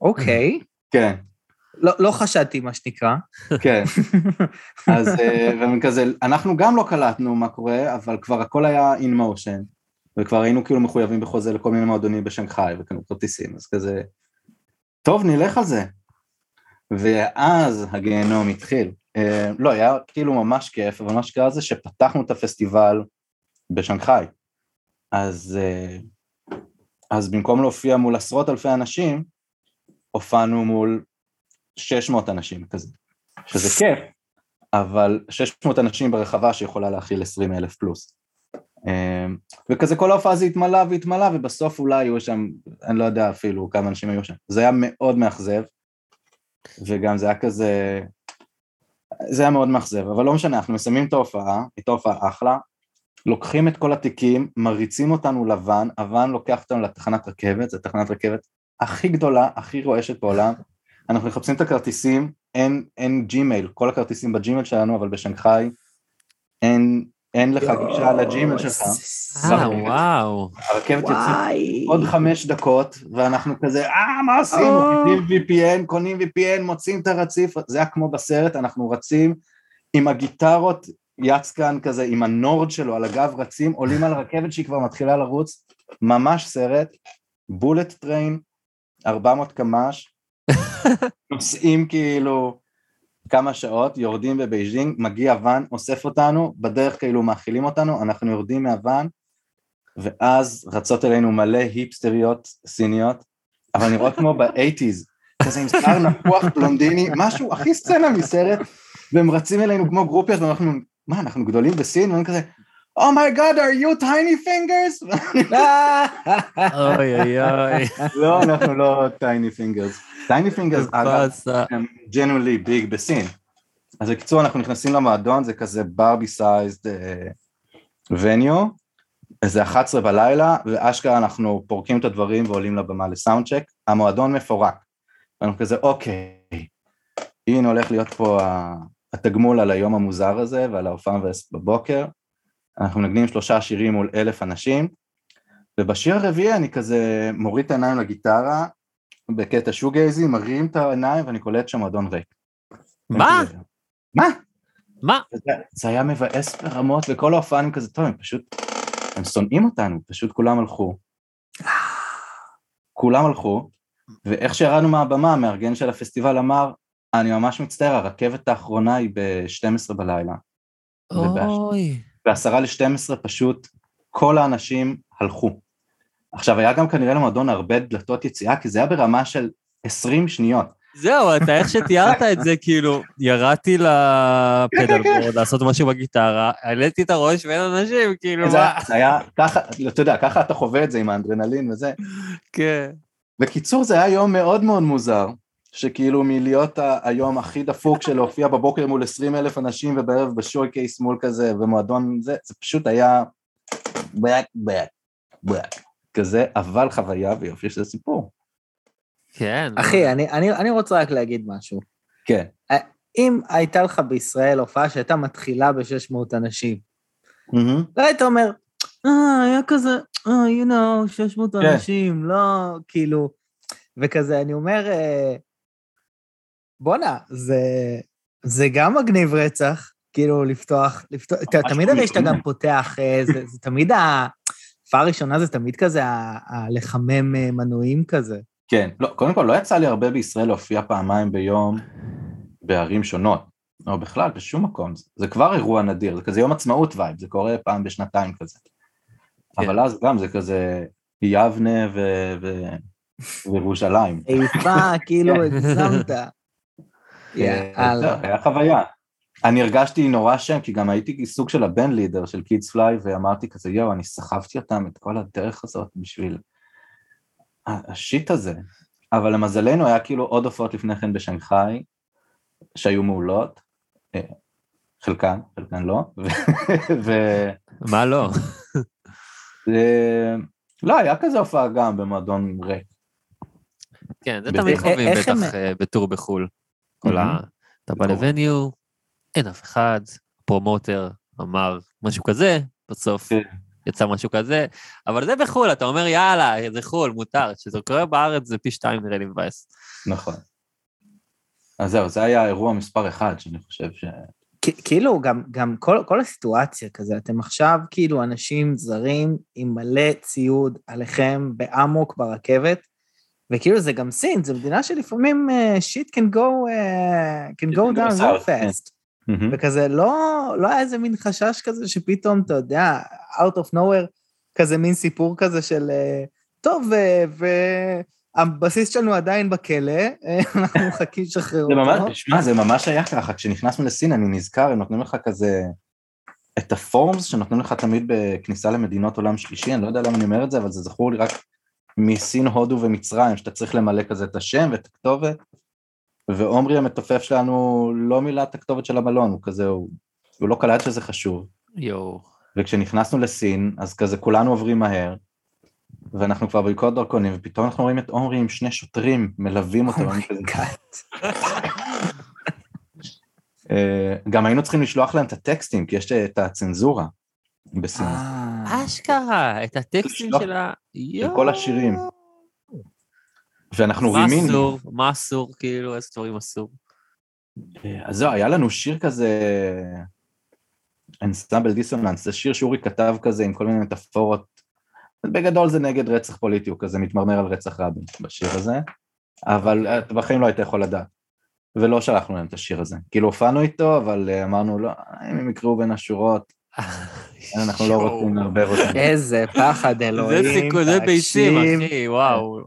אוקיי. (laughs) כן, לא, לא חשדתי, מה שנקרא. (laughs) כן. (laughs) אז אה, כזה, אנחנו גם לא קלטנו מה קורה, אבל כבר הכל היה in motion, וכבר היינו כאילו מחויבים בחוזה לכל מיני מועדונים בשנגחאי, וקנו כרטיסים, אז כזה, טוב, נלך על זה. ואז הגיהנום התחיל. אה, לא, היה כאילו ממש כיף, אבל מה שקרה זה שפתחנו את הפסטיבל בשנגחאי. אז, אה, אז במקום להופיע מול עשרות אלפי אנשים, הופענו מול 600 אנשים כזה, שזה כיף, אבל 600 אנשים ברחבה שיכולה להכיל 20 אלף פלוס. אמ, וכזה כל ההופעה זה התמלא והתמלא, ובסוף אולי היו שם, אני לא יודע אפילו כמה אנשים היו שם. זה היה מאוד מאכזב, וגם זה היה כזה, זה היה מאוד מאכזב, אבל לא משנה, אנחנו מסיימים את ההופעה, הייתה הופעה אחלה, לוקחים את כל התיקים, מריצים אותנו לבן, הוואן לוקח אותנו לתחנת רכבת, זו תחנת רכבת הכי גדולה, הכי רועשת בעולם, אנחנו מחפשים את הכרטיסים, אין, אין Gmail, כל הכרטיסים ב Gmail שלנו, אבל בשנגחאי אין אין לך גישה ל Gmail שלך. אה, וואו. הרכבת יוצאת עוד חמש דקות, ואנחנו כזה, אה, מה עושים? מורידים VPN, קונים VPN, מוצאים את הרציף, זה היה כמו בסרט, אנחנו רצים עם הגיטרות, יצקן כזה, עם ה Nord שלו על הגב רצים, עולים על הרכבת שהיא כבר מתחילה לרוץ, ממש סרט, bullet train, 400 קמ"ש, נוסעים כאילו כמה שעות, יורדים בבייג'ינג, מגיע ואן, אוסף אותנו, בדרך כאילו מאכילים אותנו, אנחנו יורדים מהוואן, ואז רצות אלינו מלא היפסטריות סיניות, אבל נראות כמו ב eighties, כזה עם שיער נפוח בלונדיני, משהו הכי סצנה מסרט, והם רצים אלינו כמו גרופיות, ואנחנו, מה, אנחנו גדולים בסין? והם כזה, oh my god, are you Tiny Fingers? אוי אוי אוי. לא, אנחנו לא Tiny Fingers. Tiny Fingers, אגב. הם genuinely big בסין. אז בקיצור, אנחנו נכנסים למועדון, זה כזה ברבי sized venue, איזה 11 בלילה, ואשכרה אנחנו פורקים את הדברים ועולים לבמה ל sound check, המועדון מפורק. אנחנו כזה, אוקיי, הנה הולך להיות פה התגמול על היום המוזר הזה ועל ההופעה בבוקר. אנחנו מנגנים שלושה שירים מול אלף אנשים, ובשיר הרביעי אני כזה מוריד את העיניים לגיטרה, בקטע שוגייזי, מרים את העיניים ואני קולט שהמועדון ריק. מה? מה? מה? זה, זה היה מבאס ברמות, וכל ההופעה אני כזה, טוב, הם פשוט, הם שונאים אותנו, פשוט כולם הלכו. כולם הלכו, ואיך שירדנו מהבמה, המארגן של הפסטיבל אמר, אני ממש מצטער, הרכבת האחרונה היא ב-12 בלילה. אוי. בעשרה ל-12 פשוט כל האנשים הלכו. עכשיו, היה גם כנראה למועדון הרבה דלתות יציאה, כי זה היה ברמה של 20 שניות. זהו, אתה איך שתיארת את זה, כאילו, ירדתי לפדלבורד לעשות משהו בגיטרה, העליתי את הראש ואין אנשים, כאילו, זה מה? היה- זה היה ככה, אתה יודע, ככה אתה חווה את זה עם האנדרנלין וזה. כן. בקיצור, זה היה יום מאוד מאוד מוזר, שכאילו מלהיות היום הכי דפוק של להופיע בבוקר מול 20 אלף אנשים ובערב בשוי קייס מול כזה ומועדון זה, זה פשוט היה בק בק בק כזה, אבל חוויה ויופי של סיפור. כן. אחי, אני, אני, אני רוצה רק להגיד משהו. כן. אם הייתה לך בישראל הופעה שהייתה מתחילה ב-600 אנשים, מהמם. לא היית אומר, אה, היה כזה, אה, you know, 600 כן. אנשים, לא, כאילו, וכזה, אני אומר, אה, בואנה, זה, זה גם מגניב רצח, כאילו, לפתוח, לפתוח, תמיד הרי שאתה. גם פותח, אה, זה, זה תמיד, ההופעה הראשונה זה תמיד כזה, ה- ה- לחמם אה, מנועים כזה. כן, לא, קודם כל לא יצא לי הרבה בישראל להופיע פעמיים ביום בערים שונות, או בכלל בשום מקום, זה- זה כבר אירוע נדיר, זה כזה יום עצמאות vibe, זה קורה פעם בשנתיים כזה. כן. אבל אז גם זה כזה יבנה ו- ו- וירושלים. איפה, כאילו, הגזמת. אה, יאללה. זהו, היה חוויה. אני הרגשתי נורא שם, כי גם הייתי סוג של ה band leader של Kids Play, ואמרתי כזה, יואו, אני סחבתי אותם את כל הדרך הזאת בשביל השיט הזה. אבל למזלנו היה כאילו עוד הופעות לפני כן בשנגחאי, שהיו מעולות, אה, חלקן, חלקן לא, ו... מה לא? אה, לא, היה כזה הופעה גם במועדון ריק. כן, זה. תמיד חווים בטח אה, בטור בחו"ל. כל ה... אתה בא. לווניו, אין אף אחד, פרומוטר אמר משהו כזה, בסוף כן. יצא משהו כזה, אבל זה בחו"ל, אתה אומר יאללה, זה חו"ל, מותר, כשזה קורה בארץ זה פי שתיים נראה לי מבאס. נכון. אז זהו, זה היה האירוע מספר אחד שאני חושב ש... כאילו, גם, גם כל, כל הסיטואציה כזה, אתם עכשיו כאילו אנשים זרים עם מלא ציוד עליכם באמוק ברכבת, וכאילו זה גם סין, זו מדינה שלפעמים uh, shit can go, uh, can go down real כן. fast. וכזה, לא, לא היה איזה מין חשש כזה שפתאום, אתה יודע, out of nowhere, כזה מין סיפור כזה של, אה, טוב, והבסיס שלנו עדיין בכלא, אה, (laughs) אנחנו מחכים לשחרר אותו. שמע, זה ממש היה ככה, כשנכנסנו לסין, אני נזכר, הם נותנים לך כזה, את הפורמס שנותנים לך תמיד בכניסה למדינות עולם שלישי, אני לא יודע למה אני אומר את זה, אבל זה זכור לי רק מסין, הודו ומצרים, שאתה צריך למלא כזה את השם ואת הכתובת, ועומרי המתופף שלנו לא מילא את הכתובת של המלון, הוא כזה, הוא, הוא לא קלט שזה חשוב. יואו. וכשנכנסנו לסין, אז כזה כולנו עוברים מהר, ואנחנו כבר בבדיקות דרכונים, ופתאום אנחנו רואים את עומרי עם שני שוטרים מלווים אותו. כזה, אה, גם היינו צריכים לשלוח להם את הטקסטים, כי יש את הצנזורה. בסין. אה, אשכרה, את הטקסטים של ה... של כל השירים. ואנחנו מה רימינו. אסור? מה אסור? כאילו, איזה דברים אסור? אז זהו, היה לנו שיר כזה, אנסטמבל דיסוננס, זה שיר שאורי כתב כזה עם כל מיני מטאפורות. בגדול זה נגד רצח פוליטי, הוא כזה מתמרמר על רצח רבין בשיר הזה, אבל אה, בחיים לא היית יכול לדעת. ולא שלחנו להם את השיר הזה. כאילו הופענו איתו, אבל אה, אמרנו, לא, אם הם יקראו בין השורות, אנחנו לא רוצים לערבב אותם. איזה פחד אלוהים, זה סיכוי, זה ביצים. אחי, וואו.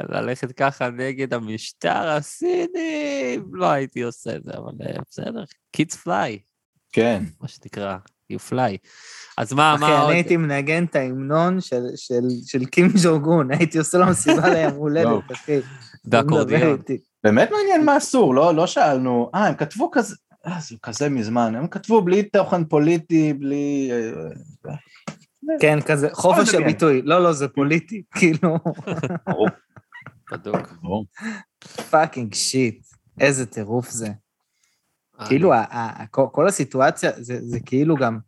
ללכת ככה נגד המשטר הסיני, לא הייתי עושה את זה, אבל אה, בסדר, kids fly, כן, מה שנקרא, you fly. אז מה, אחי, מה עוד? אני הייתי מנגן את ההמנון של- של- של קים ג'ורגון, הייתי עושה לו מסיבה (laughs) ליום הולדת, אחי. באקורדיון. באמת מעניין מה אסור, לא, לא שאלנו, אה, הם כתבו כזה, אה, זה כזה מזמן, הם כתבו בלי תוכן פוליטי, בלי... אה, כן, כזה, חופש. הביטוי. לא, לא, זה פוליטי, (laughs) כאילו, בדוק. fucking shit. איזה טירוף זה. אה, כאילו, כל- הסיטואציה, זה זה כאילו גם,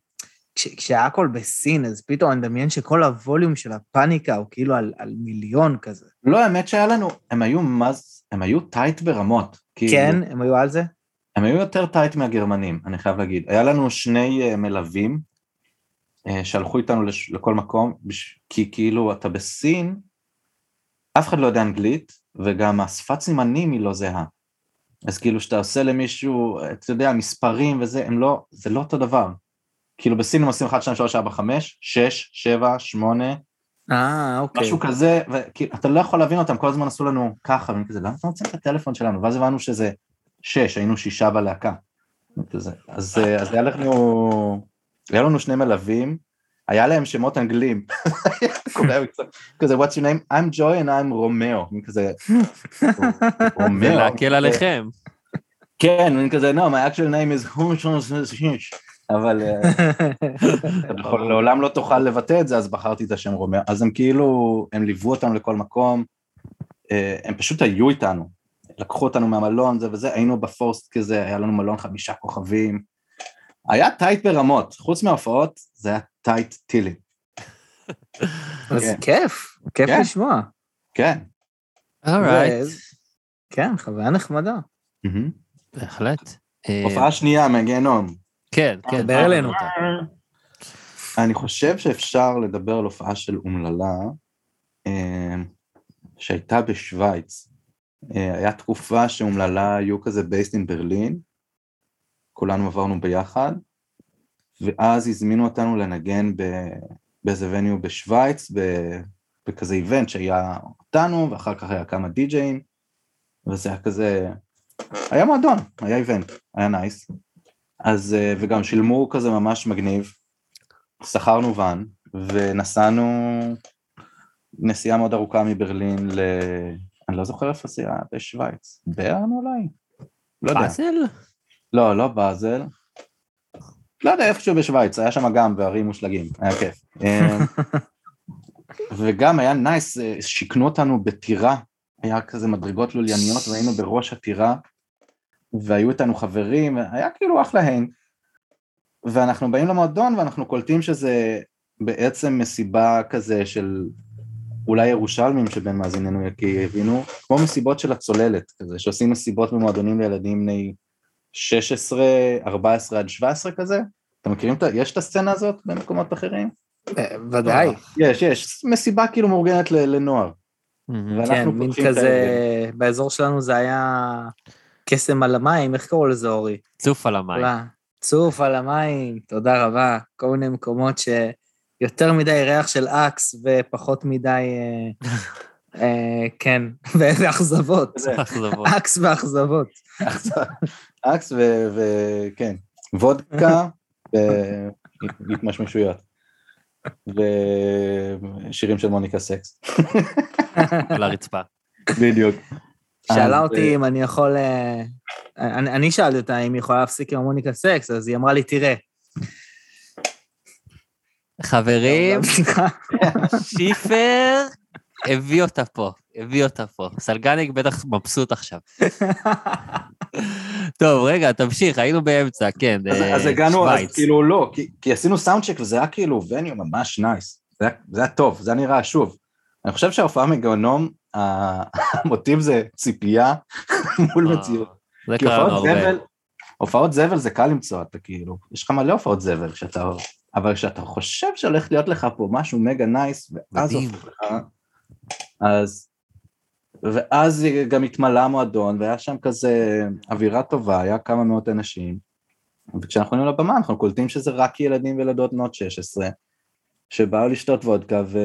כש- כשהיה הכל בסין, אז פתאום אני מדמיין שכל הווליום של הפאניקה הוא כאילו על על מיליון כזה. לא, האמת שהיה לנו, הם היו מז, הם היו tight ברמות. כאילו, כן, הם היו על זה? הם היו יותר טייט מהגרמנים, אני חייב להגיד. היה לנו שני אה, מלווים אה, שהלכו איתנו לש, לכל מקום, בש, כי כאילו אתה בסין, אף אחד לא יודע אנגלית, וגם השפת סימנים היא לא זהה. אז כאילו שאתה עושה למישהו, אתה יודע, מספרים וזה, הם לא, זה לא אותו דבר. כאילו בסין הם עושים 1, 2, 3, 4, 5, 6, 7, 8, אה, אוקיי. משהו כזה, ואתה לא יכול להבין אותם, כל הזמן עשו לנו ככה, ואני כזה, למה אתם רוצים את הטלפון שלנו? ואז הבנו שזה שש, היינו שישה בלהקה. אז, אה, אז היה לנו, היה לנו שני מלווים, היה להם שמות אנגלים. (laughs) כזה, what's your name? I'm Joy and I'm Romeo. כזה, רומאו. ולהקל עליכם. כן, אני כזה, no, my actual name is אבל אה, (laughs) לעולם לא תוכל לבטא את זה, אז בחרתי את השם רומאו. אז הם כאילו, הם ליוו אותנו לכל מקום, אה, הם פשוט היו איתנו. לקחו אותנו מהמלון, זה וזה, היינו ב forest כזה, היה לנו מלון חמישה כוכבים. היה tight ברמות, חוץ מההופעות, זה היה tight טילי. אז כן. כיף, כיף כן. לשמוע. כן. alright, כן, חוויה נחמדה. בהחלט. הופעה שנייה מהגיהנום. כן, כן. דבר אלינו. אני חושב שאפשר לדבר על הופעה של אומללה, אה, שהייתה בשוויץ. אה, היה תקופה שאומללה היו כזה based in ברלין, כולנו עברנו ביחד, ואז הזמינו אותנו לנגן באיזה venue בשוויץ, בכזה event שהיה אותנו, ואחר כך היה כמה די-ג'אים, וזה היה כזה, היה מועדון, היה event, היה nice. אז, אה, וגם שילמו כזה ממש מגניב, שכרנו ואן, ונסענו נסיעה מאוד ארוכה מברלין ל... אני לא זוכר איפה זה היה, בשוויץ. ברן אולי? לא יודע. באזל? לא, לא באזל. לא יודע, איפשהו בשוויץ, היה שם גם בערים מושלגים, היה כיף. אה, (laughs) וגם היה נייס, אה, שיכנו אותנו בטירה, היה כזה מדרגות לולייניות והיינו בראש הטירה, והיו איתנו חברים, היה כאילו אחלה הן. ואנחנו באים למועדון ואנחנו קולטים שזה בעצם מסיבה כזה של אולי ירושלמים שבין מאזיננו כי הבינו, כמו מסיבות של הצוללת כזה, שעושים מסיבות במועדונים לילדים בני 16, 14 עד 17 כזה. אתם מכירים את ה... יש את הסצנה הזאת במקומות אחרים? אה, ודאי. יש, יש. מסיבה כאילו מאורגנת לנוער. כן, מין כזה. באזור שלנו זה היה קסם על המים, איך קראו לזה, אורי? צוף על המים. לא, צוף על המים, תודה רבה. כל מיני מקומות שיותר מדי ריח של אקס ופחות מדי, אה, (laughs) אה, כן, ואכזבות. זה, אכזבות. אקס ואכזבות. אקס וכן, וודקה והתמזמזויות. ושירים של מוניקה סקס. (laughs) על הרצפה. בדיוק. שאלה אותי אם אני יכול... אה, אני אני שאלתי אותה אם היא יכולה להפסיק עם המוניקה סקס, אז היא אמרה לי, תראה. חברים. שיפר הביא אותה פה, הביא אותה פה. סלגניק בטח מבסוט עכשיו. טוב, רגע, תמשיך, היינו באמצע, כן. אז, אה, אז הגענו, אז שווייץ. כאילו לא, כי, כי עשינו sound check וזה היה כאילו venue ממש nice. זה, היה- זה היה טוב, זה היה נראה שוב. אני חושב שההופעה מגהנום, ה- המוטיב זה ציפייה (laughs) מול מציאות. זה קרה הרבה. הופעות זבל זה קל למצוא, אתה כאילו, יש לך מלא הופעות זבל כשאתה, אבל כשאתה חושב שהולך להיות לך פה משהו מגה נייס, ואז. הופך לך, אז, ואז גם התמלא המועדון, והיה שם כזה אווירה טובה, היה כמה מאות אנשים, וכשאנחנו עולים לבמה אנחנו קולטים שזה רק ילדים וילדות בנות 16, שבאו לשתות וודקה ו...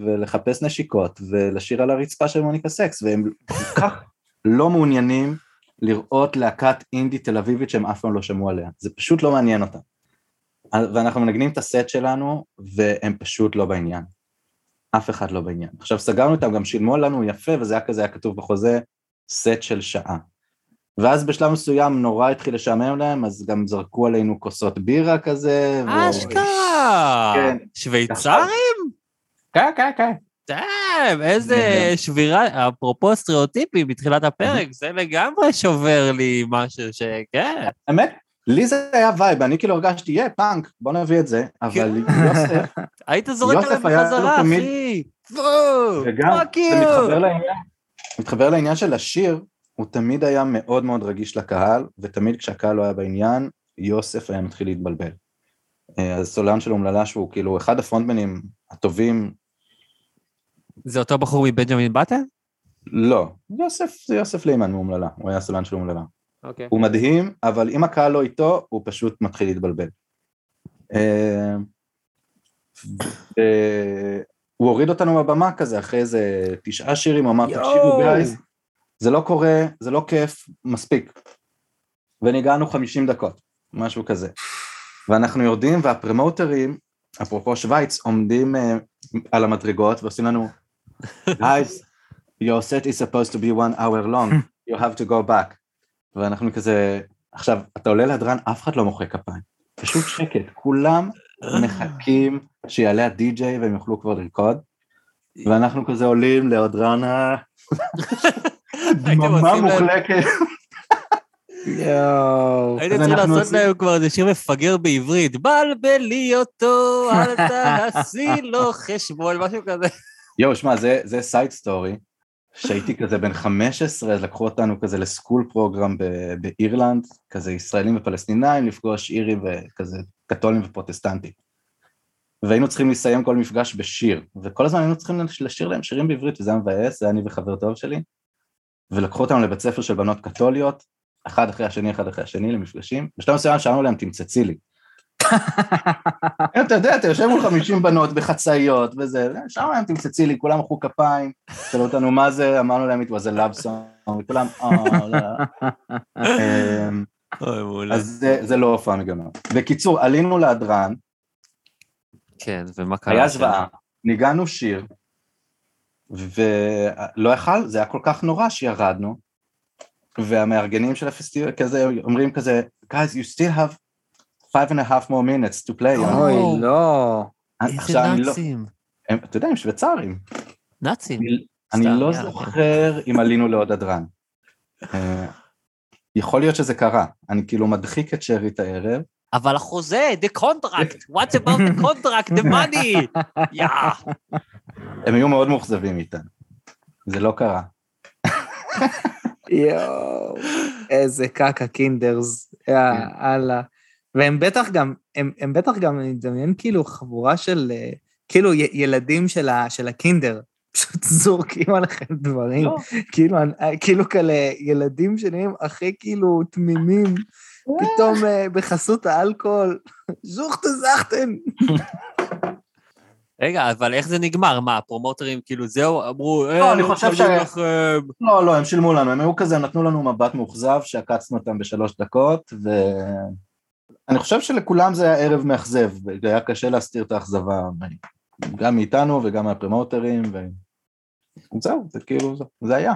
ולחפש נשיקות ולשיר על הרצפה של מוניקה סקס, והם כל כך לא מעוניינים לראות להקת אינדי תל אביבית שהם אף פעם לא שמעו עליה, זה פשוט לא מעניין אותם. ואנחנו מנגנים את הסט שלנו, והם פשוט לא בעניין. אף אחד לא בעניין. עכשיו סגרנו אותם, גם שילמו לנו יפה, וזה היה כזה, היה כתוב בחוזה, סט של שעה. ואז בשלב מסוים נורא התחיל לשעמם להם, אז גם זרקו עלינו כוסות בירה כזה. ו- אשכרה! כן. שוויצרים? כן, כן, כן. damn, איזה שבירה, אפרופו סטריאוטיפים בתחילת הפרק, זה לגמרי שובר לי משהו שכן. האמת, לי זה היה vibe, אני כאילו הרגשתי, יהיה, פאנק, בוא נביא את זה, אבל יוסף, (laughs) היית זורק עליהם בחזרה, אחי. וגם, זה. מתחבר לעניין, מתחבר לעניין של השיר, הוא תמיד היה מאוד מאוד רגיש לקהל, ותמיד כשהקהל לא היה בעניין, יוסף היה מתחיל להתבלבל. אה, הסולן של אומללה שהוא כאילו אחד הפרונטמנים הטובים, זה אותו בחור מבנג'מין באטן? לא, יוסף זה יוסף לימן מאומללה, הוא היה הסולן של אומללה. אוקיי. הוא מדהים, אבל אם הקהל לא איתו, הוא פשוט מתחיל להתבלבל. אה, הוא הוריד אותנו מהבמה כזה, אחרי איזה תשעה שירים, אמר, תקשיבו גייז, זה לא קורה, זה לא כיף, מספיק. וניגענו 50 דקות, משהו כזה. ואנחנו יורדים, והפרמוטרים, אפרופו שווייץ, עומדים אה, על המדרגות ועושים לנו, guys, your set is supposed to be one hour long, you have to go back. ואנחנו כזה, עכשיו, אתה עולה להדרן, אף אחד לא מוחא כפיים, פשוט שקט, כולם מחכים שיעלה הדי-ג'יי והם יוכלו כבר לרקוד, ואנחנו כזה עולים להדרן ה... דממה מוחלטת. יואו. הייתם צריכים לעשות להם כבר איזה שיר מפגר בעברית, בלבלי אותו, אל תעשי לו חשבון, משהו כזה. יואו, שמע, זה side story, שהייתי כזה בן 15, אז לקחו אותנו כזה ל school program באירלנד, כזה ישראלים ופלסטינאים, לפגוש אירים וכזה קתולים ופרוטסטנטים. והיינו צריכים לסיים כל מפגש בשיר, וכל הזמן היינו צריכים לשיר להם שירים בעברית, וזה היה מבאס, זה היה אני וחבר טוב שלי, ולקחו אותנו לבית ספר של בנות קתוליות, אחד אחרי השני, אחד אחרי השני, למפגשים, בשלב מסוים שאלנו להם, תמצצי לי. אתה יודע, אתה יושב מול 50 בנות בחצאיות וזה, שם להם תמצצי לי, כולם מחאו כפיים, שאלו אותנו מה זה, אמרנו להם, it was a love song, וכולם, אה, לא. אמ, אוי. אז זה- לא הופעה מגנות. בקיצור, עלינו להדרן, כן, ומה קרה? היה? זוועה, ניגענו שיר, ולא יכל, זה היה כל כך נורא שירדנו, והמארגנים של הפסטיבל כזה אומרים כזה, guys, you still have five and a half more minutes to play. אוי. אוי, לא. איזה עכשיו, אני לא- נאצים. הם- אתה יודע, הם שוויצרים. נאצים. אני- לא יאללה, זוכר אם עלינו לעוד הדרן. אה, יכול להיות שזה קרה, אני כאילו מדחיק את שארית הערב, אבל החוזה, the contract, what about the contract, the money? (laughs) יא. הם היו מאוד מאוכזבים איתנו. זה לא קרה. יואו, איזה קקה קינדרס, יאללה. והם בטח גם, הם, הם בטח גם, אני מדמיין כאילו חבורה של, אה, כאילו י- ילדים של, ה, של הקינדר, (laughs) פשוט זורקים עליכם דברים, לא. כאילו, אה, כאילו כאלה ילדים שנראים הכי כאילו תמימים, פתאום אה, בחסות האלכוהול, (laughs) זוכטה זכטן. רגע, אבל איך זה נגמר? מה, הפרומוטרים כאילו זהו, אמרו, לא, אני חושב משלמים ש- לכם. לא, לא, הם שילמו לנו, הם היו כזה, נתנו לנו מבט מאוכזב, שעקצנו אותם בשלוש דקות, ואני חושב שלכולם זה היה ערב מאכזב, והיה קשה להסתיר את האכזבה, גם מאיתנו וגם מהפרמוטרים, וזהו, זה כאילו, זה- היה.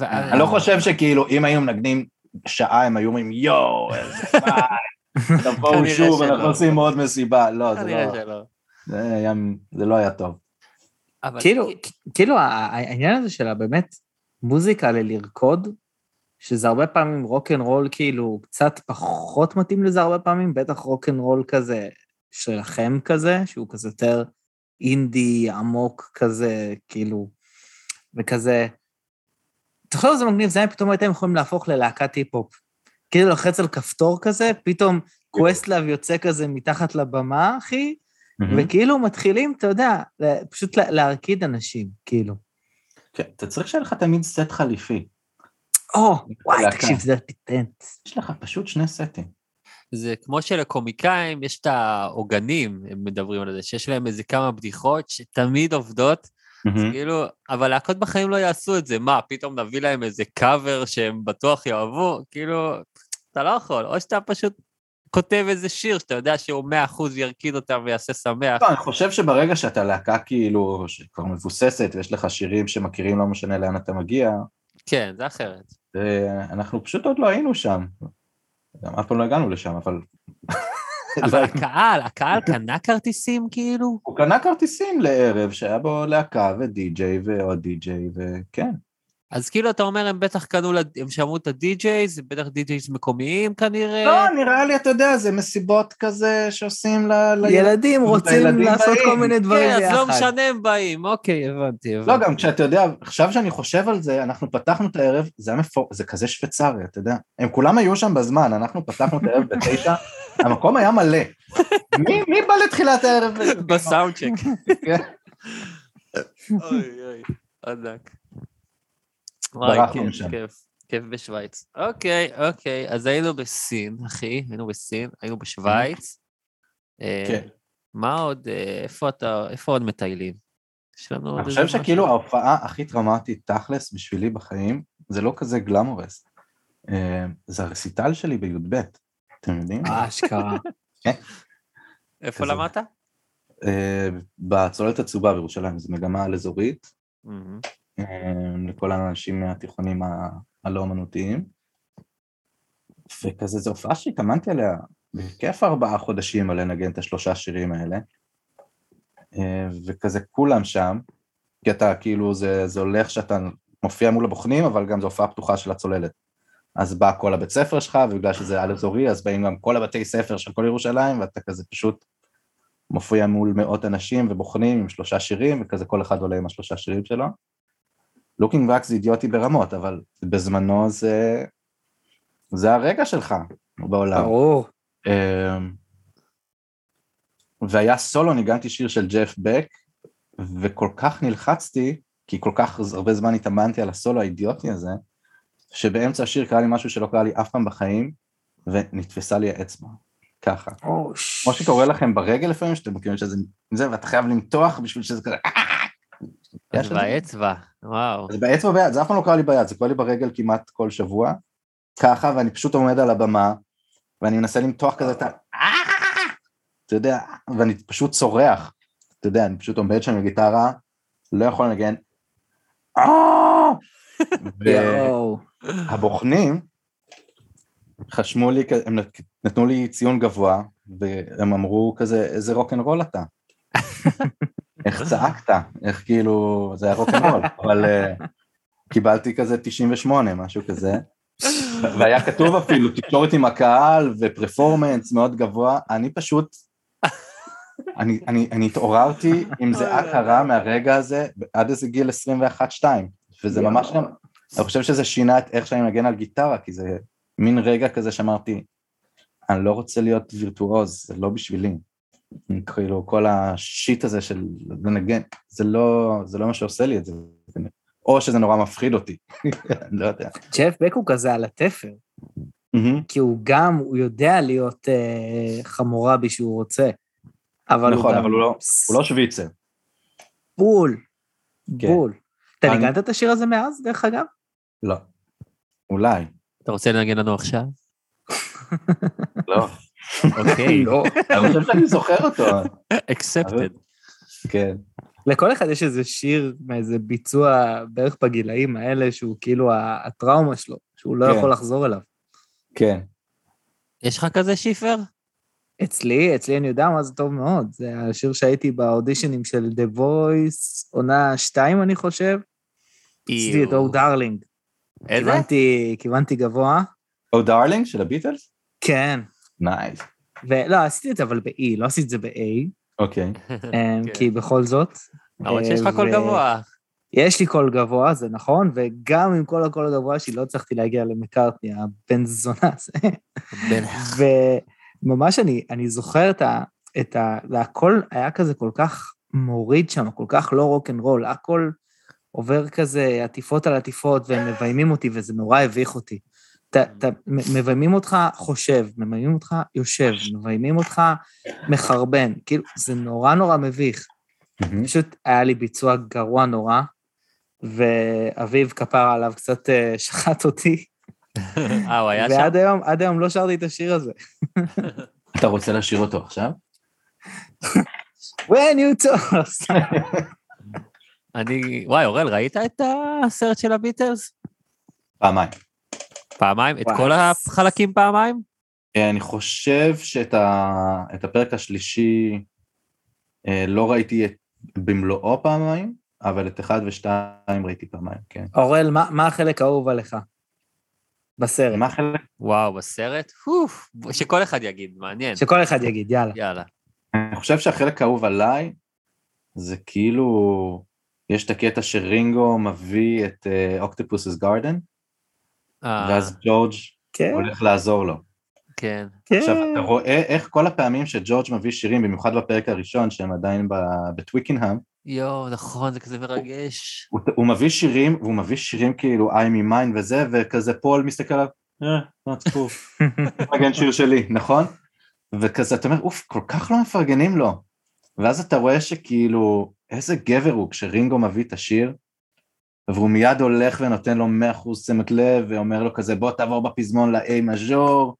אני לא חושב שכאילו, אם היינו מנגנים שעה, הם היו אומרים, יואו, איזה פייק, תבואו שוב. אנחנו עושים עוד מסיבה, לא, זה לא. זה היה- זה לא היה טוב. אבל- כאילו, כאילו העניין הזה של הבאמת מוזיקה ללרקוד, שזה הרבה פעמים רוק אנד רול כאילו קצת פחות מתאים לזה הרבה פעמים, בטח רוק אנד רול כזה שלכם כזה, שהוא כזה יותר אינדי עמוק כזה, כאילו, וכזה... תחשוב על זה מגניב, זה היה פתאום הייתם יכולים להפוך ללהקת היפ-הופ. כאילו לוחץ על כפתור כזה, פתאום Questlove יוצא כזה מתחת לבמה, אחי, וכאילו מתחילים, אתה יודע, פשוט לה- להרקיד אנשים, כאילו. כן, אתה צריך שיהיה לך תמיד סט חליפי. או, וואי. תקשיב, זה פטנט. יש לך פשוט שני סטים. זה כמו שלקומיקאים יש את העוגנים, הם מדברים על זה, שיש להם איזה כמה בדיחות שתמיד עובדות, אז כאילו, אבל להקות בחיים לא יעשו את זה. מה, פתאום נביא להם איזה קאבר שהם בטוח יאהבו? כאילו, אתה לא יכול. או שאתה פשוט כותב איזה שיר שאתה יודע שהוא 100% ירקיד אותם ויעשה שמח. לא, אני חושב שברגע שאתה להקה כאילו, שכבר מבוססת, ויש לך שירים שמכירים, לא משנה לאן אתה מגיע, כן, זה אחרת. אנחנו פשוט עוד לא היינו שם. גם אף פעם לא הגענו לשם, אבל... אבל הקהל, הקהל קנה כרטיסים כאילו? הוא קנה כרטיסים לערב שהיה בו להקה ודי-ג'יי ועוד די-ג'יי, וכן. אז כאילו אתה אומר, הם בטח קנו, הם שמעו את הדי-ג'יי, זה בטח די-ג'ייז מקומיים כנראה. לא, נראה לי, אתה יודע, זה מסיבות כזה שעושים ל... ילדים רוצים לילדים לעשות באים. כל מיני דברים כן, אז לא ביחד. משנה הם באים, אוקיי, הבנתי, הבנתי. לא, גם כשאתה יודע, עכשיו שאני חושב על זה, אנחנו פתחנו את הערב, זה היה מפור... זה כזה שוויצרי, אתה יודע. הם כולם היו שם בזמן, אנחנו פתחנו את הערב בתשע, (laughs) המקום היה מלא. מי, מי בא לתחילת הערב? (laughs) בסאונד צ'ק. כן. אוי אוי, ענק. וואי, כיף, משם. כיף, כיף בשוויץ. אוקיי, אוקיי, אז היינו בסין, אחי, היינו בסין, היינו בשוויץ. אה, כן. מה עוד, אה, איפה אתה, איפה עוד מטיילים? יש לנו עוד אני חושב? שכאילו ההופעה הכי טראומטית תכלס בשבילי בחיים, זה לא כזה גלמורס. אה, זה הרסיטל שלי בי"ב, אתם יודעים? אה, אשכרה. (laughs) איפה כזה. למדת? בצוללת הצהובה בירושלים, זו מגמה על אזורית, לכל האנשים מהתיכונים הלא אומנותיים. וכזה, זו הופעה שהתאמנתי עליה בכיף ארבעה חודשים על לנגן את השלושה שירים האלה. אה, וכזה כולם שם, כי אתה כאילו, זה, זה הולך שאתה מופיע מול הבוחנים, אבל גם זו הופעה פתוחה של הצוללת. אז בא כל הבית ספר שלך, ובגלל שזה על אזורי, אז באים גם כל הבתי ספר של כל ירושלים, ואתה כזה פשוט מופיע מול מאות אנשים ובוחנים עם שלושה שירים, וכזה כל אחד עולה עם השלושה שירים שלו. לוקינג בק זה אידיוטי ברמות, אבל בזמנו זה... זה הרגע שלך בעולם. ברור. אמ, והיה סולו, ניגנתי שיר של ג'ף בק, וכל כך נלחצתי, כי כל כך הרבה זמן התאמנתי על הסולו האידיוטי הזה, שבאמצע השיר קרה לי משהו שלא קרה לי אף פעם בחיים, ונתפסה לי האצבע, ככה. כמו שקורה לכם ברגל לפעמים, שאתם מכירים שזה זה, ואתה חייב למתוח בשביל שזה כזה... אז? באצבע, וואו. זה באצבע ביד, זה אף פעם לא קרה לי ביד, זה קורה לי ברגל כמעט כל שבוע, ככה, ואני פשוט עומד על הבמה, ואני מנסה למתוח כזה את ה... אתה יודע, ואני פשוט צורח, אתה יודע, אני פשוט עומד שם עם גיטרה, לא יכול לנגן. (laughs) והבוחנים חשמו לי, הם נתנו לי ציון גבוה, והם אמרו כזה, איזה רוקנרול אתה. (laughs) איך צעקת, איך כאילו, זה היה רוקנרול, (laughs) אבל אה, קיבלתי כזה 98, משהו כזה. והיה כתוב אפילו תקשורת עם הקהל ופרפורמנס מאוד גבוה, אני פשוט, אני, אני, אני התעוררתי עם זיעה קרה מהרגע הזה עד איזה גיל 21-2, וזה ממש גם, אני חושב שזה שינה את איך שאני מנגן על גיטרה, כי זה מין רגע כזה שאמרתי, אני לא רוצה להיות וירטואוז, זה לא בשבילי. כאילו כל השיט הזה של לנגן, זה לא, זה לא מה שעושה לי את זה, או שזה נורא מפחיד אותי, (laughs) אני לא יודע. ג'ף בק הוא כזה על התפר. כי הוא גם, הוא יודע להיות אה, חמורבי שהוא רוצה. אבל הוא נכון, גם... אבל הוא לא- הוא לא שוויצר. בול. כן. בול. אתה אני- ניגנת את השיר הזה מאז, דרך אגב? לא. אולי. אתה רוצה לנגן לנו עכשיו? לא. (laughs) אוקיי. לא. אני חושב שאני זוכר אותו. accepted. כן. לכל אחד יש איזה שיר מאיזה ביצוע בערך בגילאים האלה, שהוא כאילו ה- הטראומה שלו, שהוא לא כן. יכול לחזור אליו. כן. יש לך כזה שיפר? אצלי, אצלי אני יודע מה זה טוב מאוד. זה השיר שהייתי באודישנים של The Voice, עונה 2, אני חושב. עשיתי את Oh Darling. איזה? כיוונתי, גבוה. Oh Darling של הביטלס? כן. Nice. ולא, עשיתי את זה אבל ב-E, לא עשיתי את זה ב-A, אוקיי. אמ, (laughs) כן. כי בכל זאת. למרות שיש לך קול ו- גבוה. יש לי קול גבוה, זה נכון, וגם עם כל הקול הגבוה שלי לא הצלחתי להגיע למקארטני, הבן זונה הזה. (laughs) וממש אני, אני זוכר את ה... את ה... והכל היה כזה כל כך מוריד שם, כל כך לא רוק אנד רול, הכל עובר כזה עטיפות על עטיפות, והם מביימים אותי, וזה נורא הביך אותי. אתה, אתה, מ- מביימים אותך חושב, מביימים אותך יושב, מביימים אותך מחרבן, כאילו, זה נורא נורא מביך. פשוט היה לי ביצוע גרוע נורא, ואביב כפר עליו קצת אה, שחט אותי, אה, הוא היה שם? ועד היום, עד היום לא שרתי את השיר הזה. אתה רוצה לשיר אותו עכשיו? When you toss. אני... וואי, אורל, ראית את הסרט של הביטלס? פעמיים. פעמיים? את. כל החלקים פעמיים? אה, אני חושב שאת ה... את הפרק השלישי אה, לא ראיתי את... במלואו פעמיים, אבל את אחד ושתיים ראיתי פעמיים, כן. אוראל, מה, מה החלק האהוב עליך? בסרט. מה חלק? וואו, בסרט? אוף, שכל אחד יגיד, מעניין. שכל אחד יגיד, יאללה. יאללה. אני חושב שהחלק האהוב עליי זה כאילו, יש את הקטע שרינגו מביא את Octopus's Garden, אה, ואז ג'ורג' כן, הולך לעזור לו. כן. כן. עכשיו, אתה רואה איך כל הפעמים שג'ורג' מביא שירים, במיוחד בפרק הראשון, שהם עדיין ב- בטוויקינהאם, יואו, נכון, זה כזה מרגש. הוא, הוא מביא שירים, והוא מביא שירים כאילו I Me Mine וזה, וכזה פול מסתכל עליו, אה, that's cool, (laughs) מגן שיר שלי, נכון? וכזה, אתה אומר, אוף, כל כך לא מפרגנים לו. ואז אתה רואה שכאילו, איזה גבר הוא כשרינגו מביא את השיר, והוא מיד הולך ונותן לו 100% תשומת לב, ואומר לו כזה, בוא תעבור בפזמון ל-A מז'ור,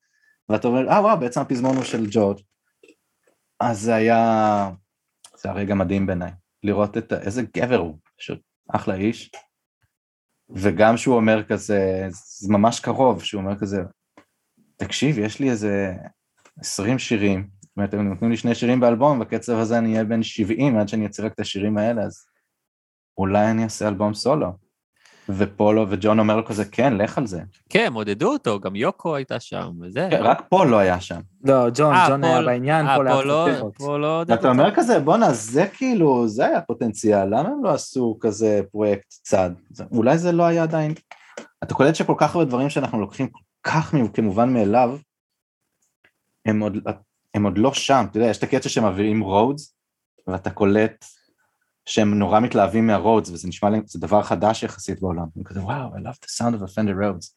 ואתה אומר, אה וואו, בעצם הפזמון הוא של ג'ורג'. אז זה היה, זה היה רגע מדהים בעיניי, לראות את, איזה גבר הוא, פשוט אחלה איש. וגם שהוא אומר כזה, זה ממש קרוב, שהוא אומר כזה, תקשיב, יש לי איזה 20 שירים, זאת אומרת, הם נותנים לי שני שירים באלבום, בקצב הזה אני אהיה בן 70 עד שאני אצא רק את השירים האלה, אז אולי אני אעשה אלבום סולו. ופולו וג'ון אומר לו כזה, כן, לך על זה. כן, הם עודדו אותו, גם יוקו הייתה שם, וזה. כן, רק פול לא היה שם. לא, ג'ון, אה, ג'ון היה בעניין, אה, פול היה פול קצת פחות. פול לא עודד ואתה אותו. אומר כזה, בואנה, זה כאילו, זה היה פוטנציאל, למה הם לא עשו כזה פרויקט צד? זה- אולי זה לא היה עדיין... אתה קולט שכל כך הרבה דברים שאנחנו לוקחים כל כך כמובן מאליו, הם עוד, הם עוד לא שם, אתה יודע, יש את הקטע שמעבירים רודס, ואתה קולט שהם נורא מתלהבים מהרודס, וזה נשמע להם, זה דבר חדש יחסית בעולם. הם כזה, וואו, I love the sound of a Fender Rhodes.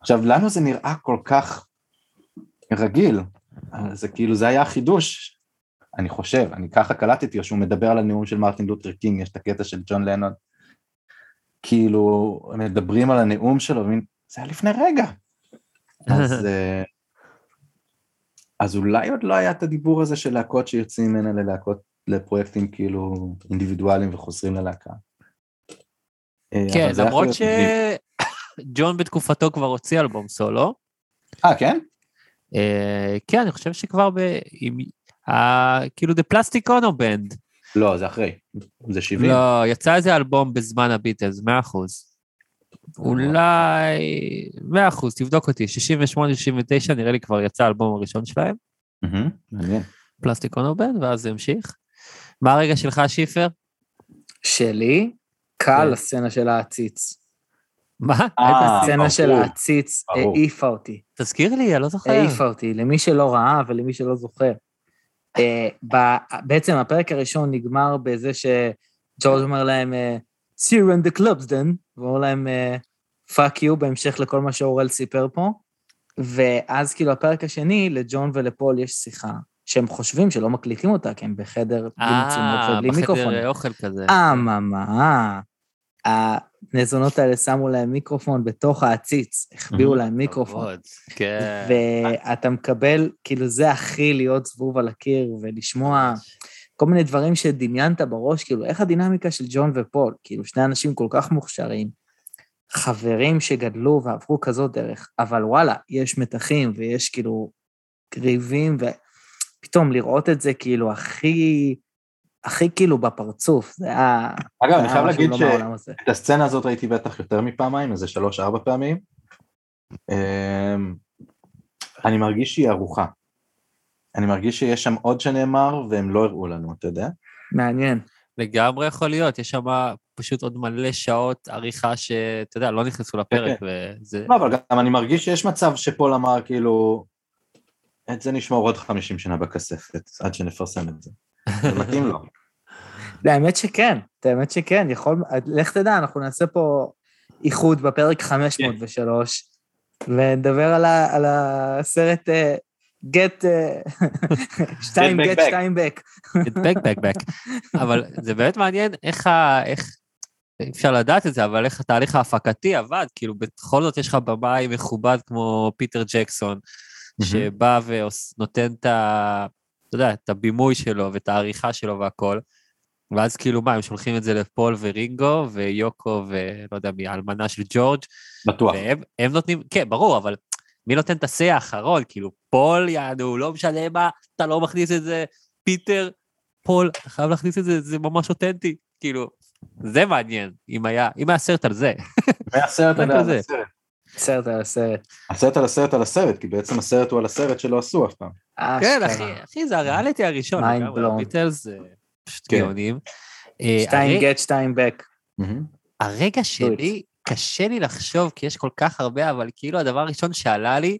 עכשיו, לנו זה נראה כל כך רגיל, זה כאילו, זה היה החידוש, אני חושב, אני ככה קלטתי, או שהוא מדבר על הנאום של מרטין לותר קינג, יש את הקטע של ג'ון לנון, כאילו, מדברים על הנאום שלו, ומין, זה היה לפני רגע. אז, (laughs) אה, אז אולי עוד לא היה את הדיבור הזה של להקות שיוצאים ממנה ללהקות, לפרויקטים כאילו אינדיבידואליים וחוזרים ללהקה. אה, כן, למרות שג'ון בתקופתו כבר הוציא אלבום סולו. אה, כן? אה, כן, אני חושב שכבר ב... כאילו The Plastic Ono Band. לא, זה אחרי. זה 70. לא, יצא איזה אלבום בזמן הביטלס, 100 אחוז. אולי... 100 אחוז, תבדוק אותי, 68-69 נראה לי כבר יצא האלבום הראשון שלהם, מעניין. פלסטיק אונו בנד, ואז זה המשיך. מה הרגע שלך, שיפר? שלי, קל כן. הסצנה של העציץ. מה? אה, הסצנה של. העציץ. העיפה אותי. תזכיר לי, אני לא זוכר. העיפה אותי, למי שלא ראה ולמי שלא זוכר. אה, בעצם הפרק הראשון נגמר בזה שג'ורג' אומר להם, אה, see you in the clubs then, ואומר להם, fuck you, בהמשך לכל מה שאורל סיפר פה. ואז כאילו הפרק השני, לג'ון ולפול יש שיחה, שהם חושבים שלא מקליטים אותה, כי הם בחדר בלי מצלמות אה, ובלי מיקרופון. בחדר אוכל כזה. אממה, הנזונות האלה שמו להם מיקרופון בתוך העציץ, החביאו Mhm. להם מיקרופון. כן. ואתה מקבל, כאילו זה הכי להיות זבוב על הקיר ולשמוע כל מיני דברים שדמיינת בראש, כאילו איך הדינמיקה של ג'ון ופול, כאילו שני אנשים כל כך מוכשרים, חברים שגדלו ועברו כזאת דרך, אבל וואלה, יש מתחים ויש כאילו ריבים, ופתאום לראות את זה כאילו הכי, הכי כאילו בפרצוף, זה היה... אגב, אני חייב להגיד לא ש- מהעולם הזה. את הסצנה הזאת ראיתי בטח יותר מפעמיים, איזה שלוש-ארבע פעמים. אמ, אני מרגיש שהיא ערוכה. אני מרגיש שיש שם עוד שנאמר והם לא הראו לנו, אתה יודע? מעניין. לגמרי יכול להיות, יש שם פשוט עוד מלא שעות עריכה שאתה יודע, לא נכנסו לפרק, וזה... לא, אבל גם אני מרגיש שיש מצב שפול אמר כאילו, את זה נשמור עוד 50 שנה בכספת, עד שנפרסם את זה. זה מתאים לו. (laughs) האמת שכן, האמת שכן, יכול... לך תדע, אנחנו נעשה פה איחוד בפרק 503, ונדבר על, ה... על הסרט uh, (laughs) Get... שתיים back גט, back. שתיים בק. בק בק בק. (laughs) אבל זה באמת מעניין איך ה... איך... אי אפשר לדעת את זה, אבל איך התהליך ההפקתי עבד, כאילו בכל זאת יש לך במאי מכובד כמו פיטר ג'קסון, שבא ונותן את ה... אתה יודע, את הבימוי שלו ואת העריכה שלו והכל, ואז כאילו מה, הם שולחים את זה לפול ורינגו ויוקו ולא יודע מי, האלמנה של ג'ורג', בטוח. והם הם נותנים, כן, ברור, אבל מי נותן את ה say האחרון? כאילו, פול, יענו, לא משנה מה, אתה לא מכניס את זה, פיטר, פול, אתה חייב להכניס את זה, זה ממש אותנטי. כאילו, זה מעניין, אם היה, אם היה סרט על זה. (laughs) רק על על זה. הסרט. סרט על הסרט. הסרט על הסרט על הסרט, כי בעצם הסרט הוא על הסרט שלא עשו אף פעם. כן. אחי, אחי, זה הריאליטי הראשון, לגמרי, blown. הביטלס זה פשוט כן. גאונים. אה, שתיים Get, שתיים Back. הרגע שלי, קשה לי לחשוב, כי יש כל כך הרבה, אבל כאילו הדבר הראשון שעלה לי,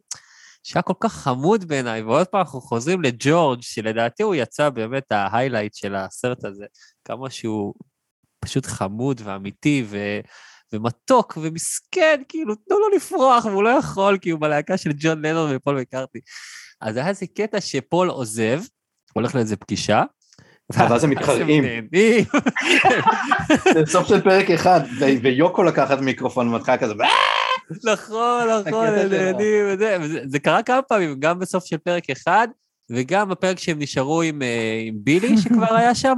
שהיה כל כך חמוד בעיניי, ועוד פעם אנחנו חוזרים לג'ורג', שלדעתי הוא יצא באמת ההיילייט של הסרט הזה, כמה שהוא פשוט חמוד ואמיתי ו... ומתוק ומסכן, כאילו, תנו לו לפרוח, והוא לא יכול, כי הוא בלהקה של ג'ון לנון ופול מקארטי. אז היה איזה קטע שפול עוזב, הולך לאיזה פגישה, ואז הם (laughs) מתחרעים. זה סוף של פרק אחד, ויוקו לקחת מיקרופון ומתחילה כזה, נכון, נכון, הקטע הם. נהנים, זה קרה כמה פעמים, גם בסוף של פרק אחד, וגם בפרק שהם נשארו עם, אה, עם בילי, שכבר היה שם,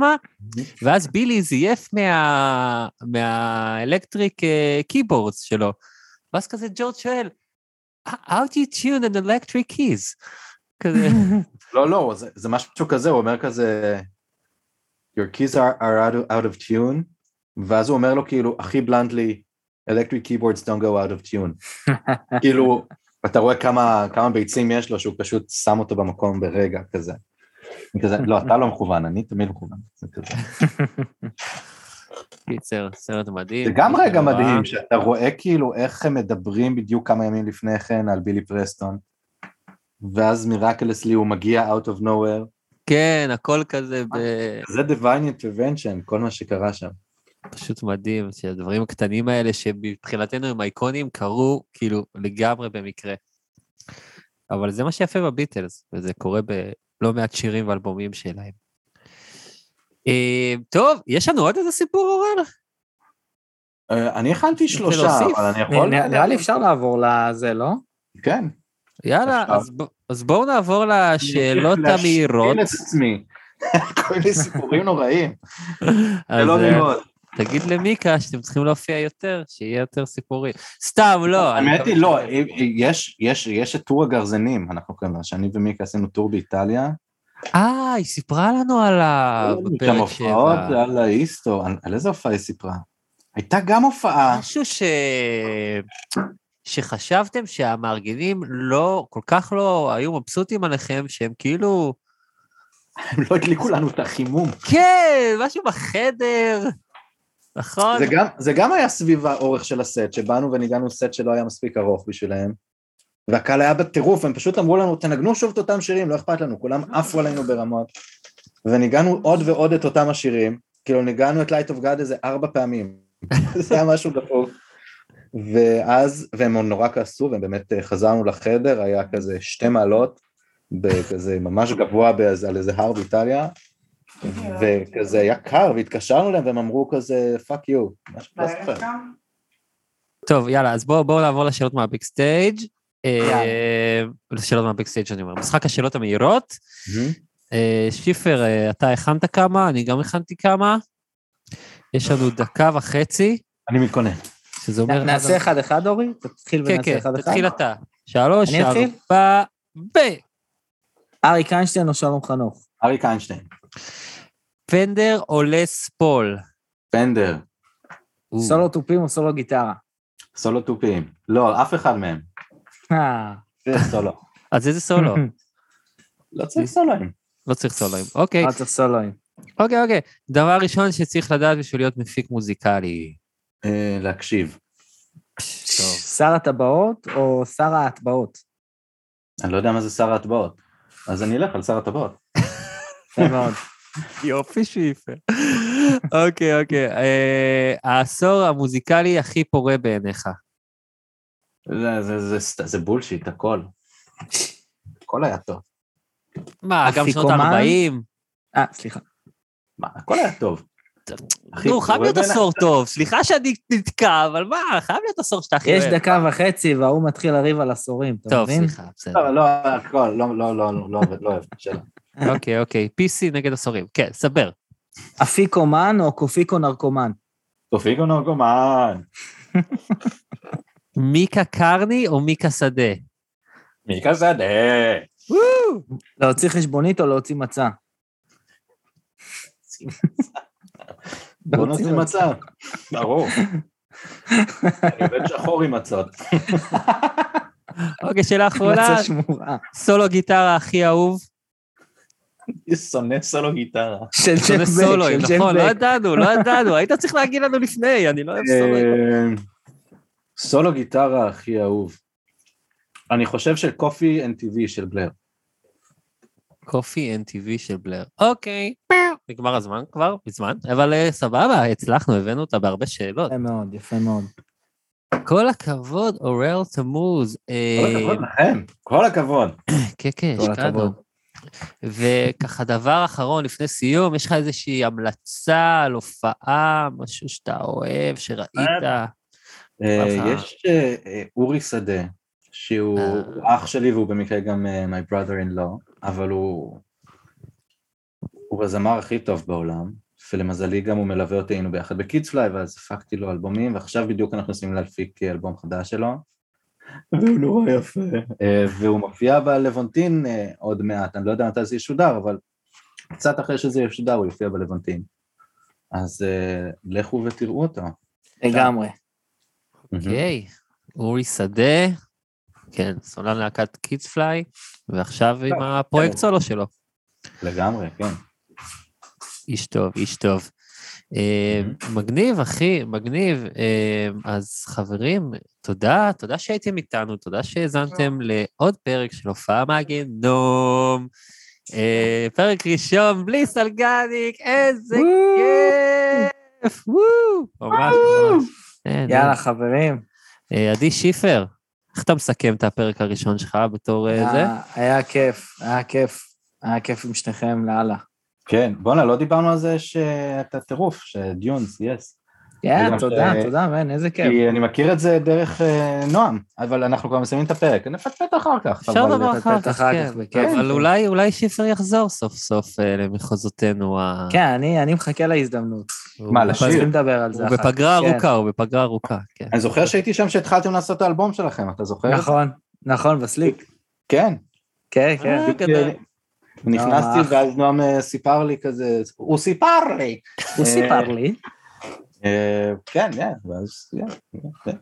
ואז בילי זייף מה- מה electric keyboards שלו. ואז כזה ג'ורג' שואל, How do you tune an electric keys? כזה, (laughs) לא, לא, זה, זה משהו כזה, הוא אומר כזה, your keys are, are out, of, out of tune, ואז הוא אומר לו כאילו, הכי בלנדלי, electric keyboards don't go out of tune. (laughs) כאילו, אתה רואה כמה, כמה ביצים יש לו, שהוא פשוט שם אותו במקום ברגע כזה. כזה, לא, אתה לא מכוון, אני תמיד מכוון. קיצר, (laughs) סרט מדהים. זה גם רגע. מדהים, שאתה רואה כאילו איך הם מדברים בדיוק כמה ימים לפני כן על בילי פרסטון, ואז מירקלסלי הוא מגיע out of nowhere, כן, הכל כזה ב... זה divine intervention, כל מה שקרה שם. פשוט מדהים, שהדברים הקטנים האלה שמבחינתנו הם אייקונים קרו כאילו לגמרי במקרה. אבל זה מה שיפה בביטלס, וזה קורה בלא מעט שירים ואלבומים שלהם. אה, טוב, יש לנו עוד איזה סיפור, אורן? אה, אני הכנתי שלושה? אבל אני יכול... נראה לי אפשר לעבור לזה, לא? כן. יאללה, אפשר. אז, בואו נעבור לשאלות המהירות. את עצמי. (laughs) כל מיני סיפורים נוראים. (laughs) אז לא אה, ללמוד. תגיד למיקה שאתם צריכים להופיע יותר, שיהיה יותר סיפורים. סתם, לא. האמת היא, מקווה לא, יש- יש יש את טור הגרזנים, אנחנו קוראים לה, שאני ומיקה עשינו טור באיטליה. אה, היא סיפרה לנו על ה... שם בפרק הופעות שבע. על האיסטו, על איזה הופעה היא סיפרה? הייתה גם הופעה, משהו ש... שחשבתם שהמארגנים לא, כל כך לא היו מבסוטים עליכם, שהם כאילו, הם לא הדליקו לנו את החימום. כן, משהו בחדר, נכון? זה גם, זה גם היה סביב האורך של הסט, שבאנו וניגענו סט שלא היה מספיק ארוך בשבילם, והקהל היה בטירוף, הם פשוט אמרו לנו, תנגנו שוב את אותם שירים, לא אכפת לנו, כולם עפו עלינו ברמות, וניגענו עוד ועוד את אותם השירים, כאילו ניגענו את Light of God איזה ארבע פעמים, (laughs) זה היה משהו דפוק. ואז, והם נורא כעסו, והם באמת אה, חזרנו לחדר, היה כזה שתי מעלות, בכזה ממש גבוה באיזה, על איזה הר באיטליה, וכזה היה קר, והתקשרנו אליהם והם אמרו כזה, fuck you, משהו לא זוכר. טוב, יאללה, אז בואו בוא נעבור לשאלות מה Big Stage. אה, לשאלות מה Big Stage אני אומר, משחק השאלות המהירות. אה, שיפר, אה, אתה הכנת כמה, אני גם הכנתי כמה. יש לנו דקה וחצי, אני מתכונן. שזה אומר... נעשה אחד-אחד, אורי? תתחיל כן, ונעשה כן, אחד-אחד. תתחיל אתה. שלוש? ארבע, ב... אריק איינשטיין או שלום חנוך? אריק איינשטיין. פנדר או לס פול? פנדר, סולו תופים או סולו גיטרה? סולו תופים. לא, אף אחד מהם. אה, זה סולו. אז איזה סולו? (laughs) לא צריך סולואים. לא צריך סולואים. אוקיי, לא צריך סולואים. אוקיי, אוקיי. דבר ראשון שצריך לדעת בשביל להיות מפיק מוזיקלי. אה, להקשיב. שר הטבעות או שר ההטבעות? אני לא יודע מה זה שר ההטבעות. אז אני אלך על שר הטבעות. יפה מאוד. יופי שיפה. אוקיי, אוקיי. אה, העשור המוזיקלי הכי פורה בעיניך. זה- זה- זה סת- זה בולשיט, הכל. הכל היה טוב. מה, גם שנות אפיקומן? ה-40? אה, סליחה. מה, הכל היה טוב. נו, חייב להיות. עשור טוב. סליחה שאני נתקע, אבל מה, חייב להיות עשור שאתה הכי יש אוהב. דקה וחצי וההוא מתחיל לריב על עשורים, אתה טוב, מבין? סליחה, בסדר. לא, לא, הכל, לא, לא, לא, לא, לא לא אוהב, שאלה. אוקיי, אוקיי. PC נגד עשורים. כן, סבר. אפיקומן או קופיקו נרקומן? תופיגו נוגומן. (laughs) מיקה קרני או מיקה שדה? מי כזה דה? להוציא חשבונית או להוציא מצע? בוא נשים מצב. ברור. אני עובד שחור עם מצות. אוקיי, שאלה אחרונה. מצע שמורה. סולו גיטרה הכי אהוב? אני שונא סולו גיטרה. של ג'ף בק, נכון, לא. ידענו, לא ידענו. היית צריך להגיד לנו לפני, אני לא אוהב. אה, סולו גיטרה הכי אהוב. אני חושב שקופי NTV של בלר. קופי NTV של בלר. אוקיי, נגמר הזמן כבר, מזמן, אבל אה, סבבה, הצלחנו, הבאנו אותה בהרבה שאלות. יפה מאוד, יפה מאוד. כל הכבוד, אוראל תמוז. כל אה, הכבוד לכם, כל הכבוד. (clears throat) כן, כן, כל השקענו. וככה, דבר אחרון, לפני סיום, יש לך איזושהי המלצה על הופעה, משהו שאתה אוהב, שראית? אה. יש אורי שדה, שהוא. הוא אח שלי והוא במקרה גם my brother in law, אבל הוא הוא הזמר הכי טוב בעולם, ולמזלי גם הוא מלווה אותי, היינו ביחד בקידס פליי, ואז הפקתי לו אלבומים, ועכשיו בדיוק אנחנו עושים להפיק אלבום חדש שלו. והוא נורא יפה. אה, והוא מופיע בלוונטין אה, עוד מעט, אני לא יודע מתי זה ישודר, אבל קצת אחרי שזה ישודר הוא יופיע בלוונטין. אז אה, לכו ותראו אותו. לגמרי. אוקיי, אורי שדה, כן, סולן להקת קידס פליי, ועכשיו עם הפרויקט סולו שלו. לגמרי, כן. איש טוב, איש טוב. אה, מגניב, אחי, מגניב. אה, אז חברים, תודה, תודה שהייתם איתנו, תודה שהאזנתם לעוד פרק של הופעה מהגיהנום. אה, פרק ראשון בלי סלגניק, איזה כיף! ממש ממש. יאללה, חברים. עדי שיפר, איך אתה מסכם את הפרק הראשון שלך בתור זה? היה כיף, היה כיף. היה כיף עם שניכם לאללה. כן, בואנה, לא דיברנו על זה שאתה טירוף, שדיונס, יס. כן, תודה, ש- תודה, מן, איזה כיף. כי אני מכיר את זה דרך אה, נועם, אבל אנחנו כבר מסיימים את הפרק, נפטפט אחר כך. אפשר לדבר אחר כך, כן. בכיף. אבל אולי אולי שיפר יחזור סוף סוף אה, למחוזותינו. ה- כן, אני אני מחכה להזדמנות. הוא- מה, הוא לשיר? צריכים לדבר על זה הוא אחר כך. בפגרה כן. ארוכה, הוא בפגרה ארוכה, כן. אני זוכר שהייתי שם כשהתחלתם לעשות את האלבום שלכם, אתה זוכר? נכון, נכון, בסליק. כן. כן, כן. נכנסתי אה. ואז נועם אה, סיפר לי כזה, הוא סיפר לי. הוא סיפר לי. אה, כן, כן, ואז, כן, כן.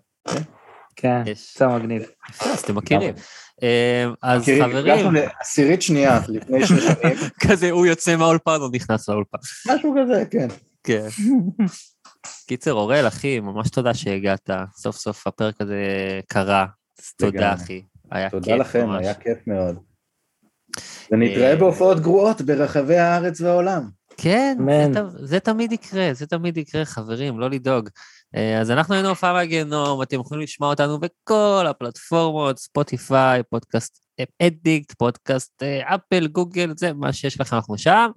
כן, יש. זה מגניב. יפה, אז אתם מכירים. אה, אז חברים, לעשירית שנייה לפני שש שנים, (laughs) כזה הוא יוצא מהאולפן או נכנס לאולפן. משהו כזה, כן. כן. קיצר, אוראל, אחי, ממש תודה שהגעת. סוף סוף הפרק הזה קרה. תודה. אחי. היה כיף תודה לכם, ממש. היה כיף מאוד. ונתראה אה, בהופעות גרועות ברחבי הארץ והעולם. כן. זה, זה תמיד יקרה, זה תמיד יקרה, חברים, לא לדאוג. אה, אז אנחנו היינו הופעה מהגיהנום, אתם יכולים לשמוע אותנו בכל הפלטפורמות, ספוטיפיי, פודקאסט אדיקט, פודקאסט אה, אפל, גוגל, זה מה שיש לכם, אנחנו שם.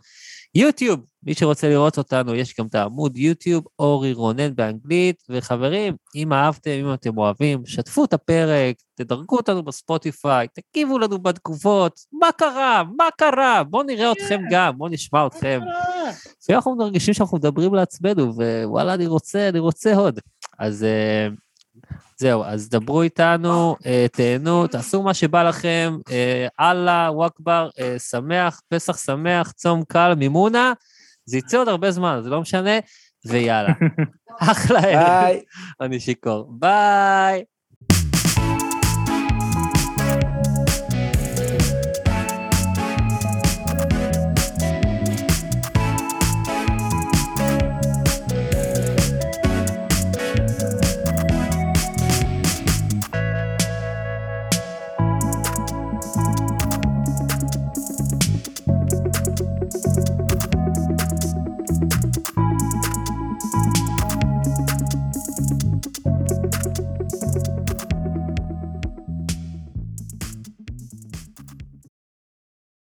יוטיוב, מי שרוצה לראות אותנו, יש גם את העמוד יוטיוב, אורי רונן באנגלית, וחברים, אם אהבתם, אם אתם אוהבים, שתפו את הפרק, תדרגו אותנו בספוטיפיי, תגיבו לנו בתגובות, מה קרה? מה קרה? בואו נראה אתכם גם, בואו נשמע אתכם. לפעמים אנחנו מרגישים שאנחנו מדברים לעצמנו, ווואלה, אני רוצה, אני רוצה עוד. אז אה, זהו, אז דברו איתנו, אה, תהנו, תעשו מה שבא לכם, אה, אללה, וואכבר, אה, שמח, פסח שמח, צום קל, מימונה. זה יצא עוד הרבה זמן, זה לא משנה, ויאללה. (laughs) אחלה. אני שיכור. ביי.